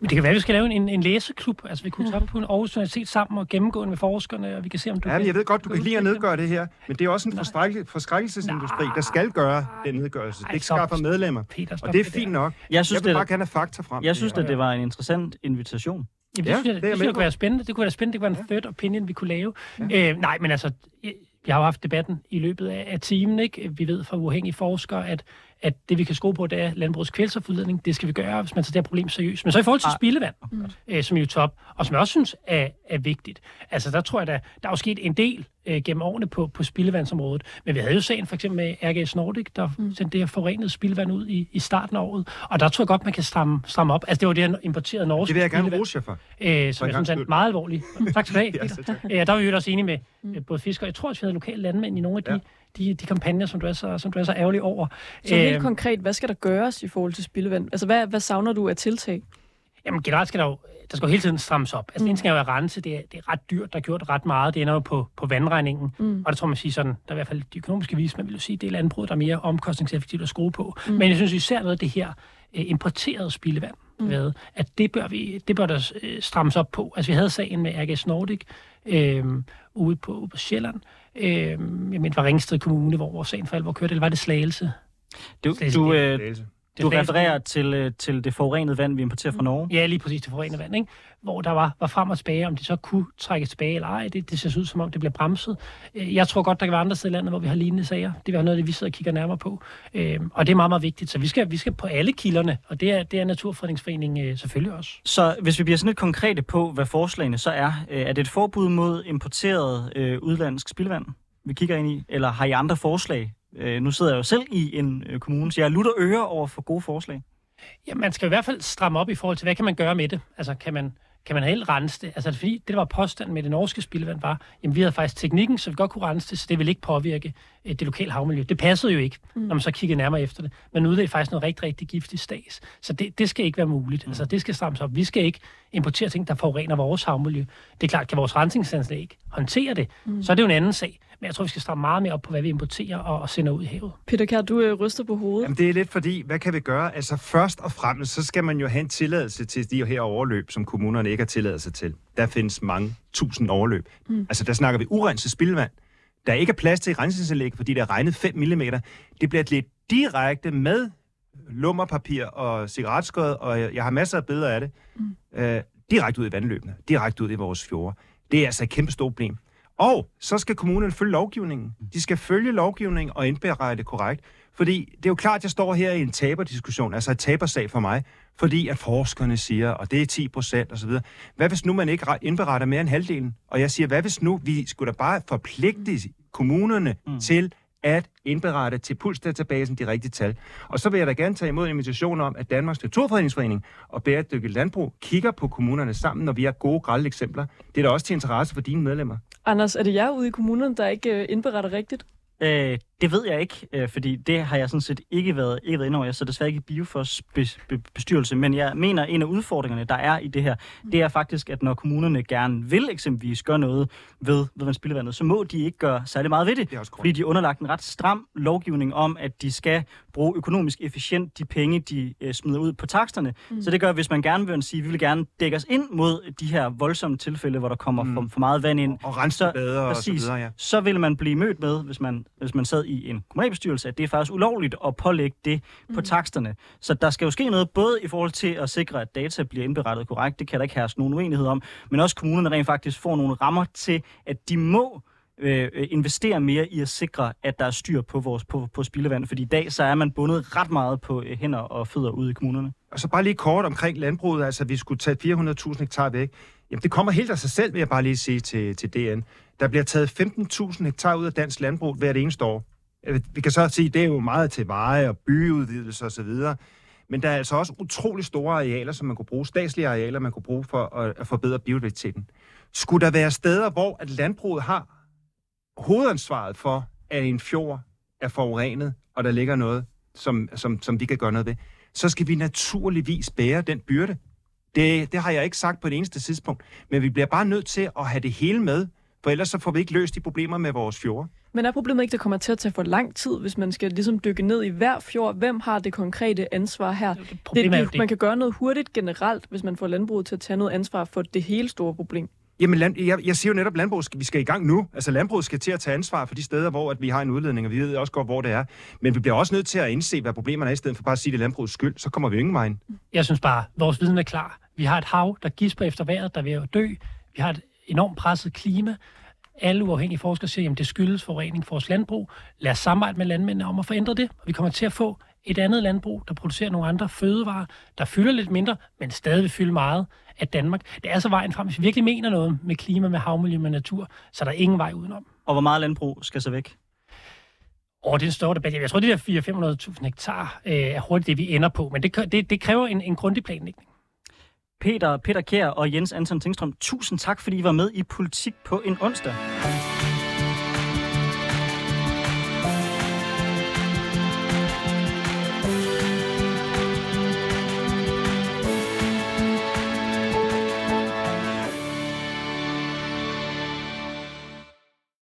Men det kan være, at vi skal lave en, en læseklub. Altså, vi kunne tage på en Aarhus Universitet sammen og gennemgå med forskerne, og vi kan se, om du ja, kan... jeg ved godt, du kan lide at nedgøre det her, men det er også en forskrækkelsesindustri, der skal gøre den nedgørelse. Det ikke skaffer medlemmer. Peter, og det er fint nok. Jeg synes, jeg vil det, bare gerne have fakta frem. jeg synes, at det var en interessant invitation. Jamen, det Ja, synes jeg, det det, jeg det, det på. kunne være spændende. Det kunne være spændende. Det kunne være en third opinion, vi kunne lave. Ja. Øh, nej, men altså, vi har jo haft debatten i løbet af, af timen. Ikke? Vi ved fra uafhængige forskere, at, at det, vi kan skrue på, det er landbrugets kvælstofudledning. Det skal vi gøre, hvis man tager det her problem seriøst. Men så i forhold til Ah. spildevand, øh, som er jo top, og som jeg også synes er, er vigtigt. Altså, der tror jeg, der, der er jo sket en del øh, gennem årene på, på spildevandsområdet. Men vi havde jo sagen for eksempel med RGS Nordic, der mm. sendte det her forurenet spildevand ud i, i starten af året. Og der tror jeg godt, man kan stramme, stramme op. Altså, det var det her importerede norske Det vil jeg gerne rose jer for. øh, som en jeg synes er meget alvorlig. Tak skal du have, Ja, tak. Øh, der var vi jo også enige med øh, både fiskere. Jeg tror også, vi havde lokale landmænd i nogle af de, Ja. de, de kampagner, som du er så, som du er så ærgerlig over. Så helt Øh, konkret, hvad skal der gøres i forhold til spildevand? Altså, hvad, hvad savner du af tiltag? Jamen generelt skal der jo, der skal jo hele tiden strammes op. Altså mm. det ene skal jo være at rense, det er, det er ret dyrt, der er gjort ret meget, det ender jo på, på vandregningen. Mm. Og der tror man sige sådan, der er i hvert fald de økonomiske vis, man vil jo sige, det er landbruget, der er mere omkostningseffektivt at skrue på. Mm. Men jeg synes især noget af det her øh, importerede spildevand, mm. ved, at det bør, vi, det bør der øh, strammes op på. Altså vi havde sagen med RGS Nordic øh, ude, på, ude på Sjælland. Øh, jeg mener, det var Ringsted Kommune, hvor, hvor sagen for alvor kørte, eller var det Slagelse? Du, Slagelse, du, det- øh, Slagelse. Du refererer til, øh, til det forurenede vand, vi importerer fra Norge. Ja, lige præcis det forurenede vand, ikke? hvor der var, var frem og tilbage, om det så kunne trækkes tilbage eller ej. Det, det ser ud som om, det bliver bremset. Øh, Jeg tror godt, der kan være andre steder i landet, hvor vi har lignende sager. Det være noget, af det vi sidder og kigger nærmere på. Øh, Og det er meget, meget vigtigt. Så vi skal, vi skal på alle kilderne, og det er, det er Naturfredningsforeningen øh, selvfølgelig også. Så hvis vi bliver sådan lidt konkrete på, hvad forslagene så er, er det et forbud mod importeret øh, udlandsk spildevand, vi kigger ind i? Eller har I andre forslag? Øh, nu sidder jeg jo selv i en øh, kommune, så jeg lutter øre over for gode forslag. Ja, man skal i hvert fald stramme op i forhold til, hvad kan man gøre med det? Altså, kan man, kan man helt rense det? Altså, fordi det, der var påstanden med det norske spildevand, var, jamen, vi havde faktisk teknikken, så vi godt kunne rense det, så det ville ikke påvirke øh, det lokale havmiljø. Det passede jo ikke, mm. når man så kiggede nærmere efter det. Man udledte faktisk noget rigtig, rigtig giftigt stads. Så det, det skal ikke være muligt. Mm. Altså, det skal strammes op. Vi skal ikke importere ting, der forurener vores havmiljø. Det er klart, kan vores rensningsanlæg ikke håndtere det, mm. så er det jo en anden sag. Men jeg tror, vi skal stramme meget mere op på, hvad vi importerer og, og sender ud i havet. Peter Kjær, du øh, ryster på hovedet. Jamen, det er lidt fordi, hvad kan vi gøre? Altså, først og fremmest, så skal man jo have en tilladelse til de her overløb, som kommunerne ikke har tilladelse til. Der findes mange tusind overløb. Mm. Altså, der snakker vi urenset spildevand. der ikke er plads til rensningsanlæg, fordi det er regnet 5 mm. Det bliver lidt direkte med lummerpapir og cigaretskod, og jeg har masser af billeder af det, mm. øh, direkte ud i vandløbene, direkte ud i vores fjorde. Det er altså et kæmpe stort problem. Og så skal kommunerne følge lovgivningen. De skal følge lovgivningen og indberette korrekt. Fordi det er jo klart, at jeg står her i en taberdiskussion, altså et tabersag for mig, fordi at forskerne siger, og det er 10 procent osv. Hvad hvis nu man ikke indberetter mere end halvdelen? Og jeg siger, hvad hvis nu vi skulle da bare forpligte kommunerne mm. til at indberette til Pulsdatabasen de rigtige tal. Og så vil jeg da gerne tage imod en invitation om, at Danmarks Naturfredningsforening og Bæredygtig Landbrug kigger på kommunerne sammen, når vi har gode, grælde eksempler. Det er da også til interesse for dine medlemmer. Anders, er det jer ude i kommunerne, der ikke øh, indberetter rigtigt? Øh, det ved jeg ikke, øh, fordi det har jeg sådan set ikke været, ikke været inde over. Jeg så desværre ikke i Biofors be, be, bestyrelse, men jeg mener, at en af udfordringerne, der er i det her, det er faktisk, at når kommunerne gerne vil eksempelvis gøre noget ved, ved man spildevandet, så må de ikke gøre særlig meget ved det, det fordi de er underlagt en ret stram lovgivning om, at de skal bruge økonomisk efficient de penge, de øh, smider ud på taksterne. Mm. Så det gør, hvis man gerne vil sige, vi vil gerne dække os ind mod de her voldsomme tilfælde, hvor der kommer mm. for, for meget vand ind. Og rense så, bedre præcis, og så videre, ja. Så vil man blive mødt med, hvis man, hvis man sad i en kommunalbestyrelse, at det er faktisk ulovligt at pålægge det mm. på taksterne. Så der skal jo ske noget, både i forhold til at sikre, at data bliver indberettet korrekt, det kan der ikke herske nogen uenighed om, men også kommunerne rent faktisk får nogle rammer til, at de må øh, investere mere i at sikre, at der er styr på vores på, på spildevand. Fordi i dag så er man bundet ret meget på øh, hænder og fødder ude i kommunerne. Og så bare lige kort omkring landbruget, altså vi skulle tage 400.000 hektar væk. Jamen det kommer helt af sig selv, vil jeg bare lige sige til, til DN. Der bliver taget 15.000 hektar ud af dansk landbrug hvert eneste år. Vi kan så sige, at det er jo meget til veje og byudvidelse osv., men der er altså også utrolig store arealer, som man kunne bruge, statslige arealer, man kunne bruge for at, at forbedre biodiversiteten. Skulle der være steder, hvor at landbruget har hovedansvaret for, at en fjord er forurenet, og der ligger noget, som, som, som vi kan gøre noget ved, så skal vi naturligvis bære den byrde. Det, det har jeg ikke sagt på det eneste tidspunkt, men vi bliver bare nødt til at have det hele med, for ellers så får vi ikke løst de problemer med vores fjorde. Men er problemet ikke, at det kommer til at tage for lang tid, hvis man skal ligesom dykke ned i hver fjord? Hvem har det konkrete ansvar her? Det, det, det, man kan gøre noget hurtigt generelt, hvis man får landbruget til at tage noget ansvar for det hele store problem. Jamen, land, jeg, jeg siger jo netop, at landbruget skal, vi skal i gang nu. Altså, landbruget skal til at tage ansvar for de steder, hvor at vi har en udledning, og vi ved også godt, hvor det er. Men vi bliver også nødt til at indse, hvad problemerne er, i stedet for bare at sige, det er landbrugets skyld. Så kommer vi jo ingen vej Jeg synes bare, at vores viden er klar. Vi har et hav, der gisper efter vejret, der er at dø. Vi har et enormt presset klima alle uafhængige forskere siger, at det skyldes forurening for vores landbrug. Lad os samarbejde med landmændene om at forændre det, og vi kommer til at få et andet landbrug, der producerer nogle andre fødevarer, der fylder lidt mindre, men stadig vil fylde meget af Danmark. Det er så vejen frem. Hvis vi virkelig mener noget med klima, med havmiljø, med natur, så er der ingen vej udenom. Og hvor meget landbrug skal så væk? Og det er en stor debat. Jeg tror, det der 400-500.000 hektar øh, er hurtigt det, vi ender på. Men det, det, det kræver en, en grundig planlægning. Peter, Peter Kær og Jens Anton Tingstrøm, tusind tak, fordi I var med i Politik på en onsdag.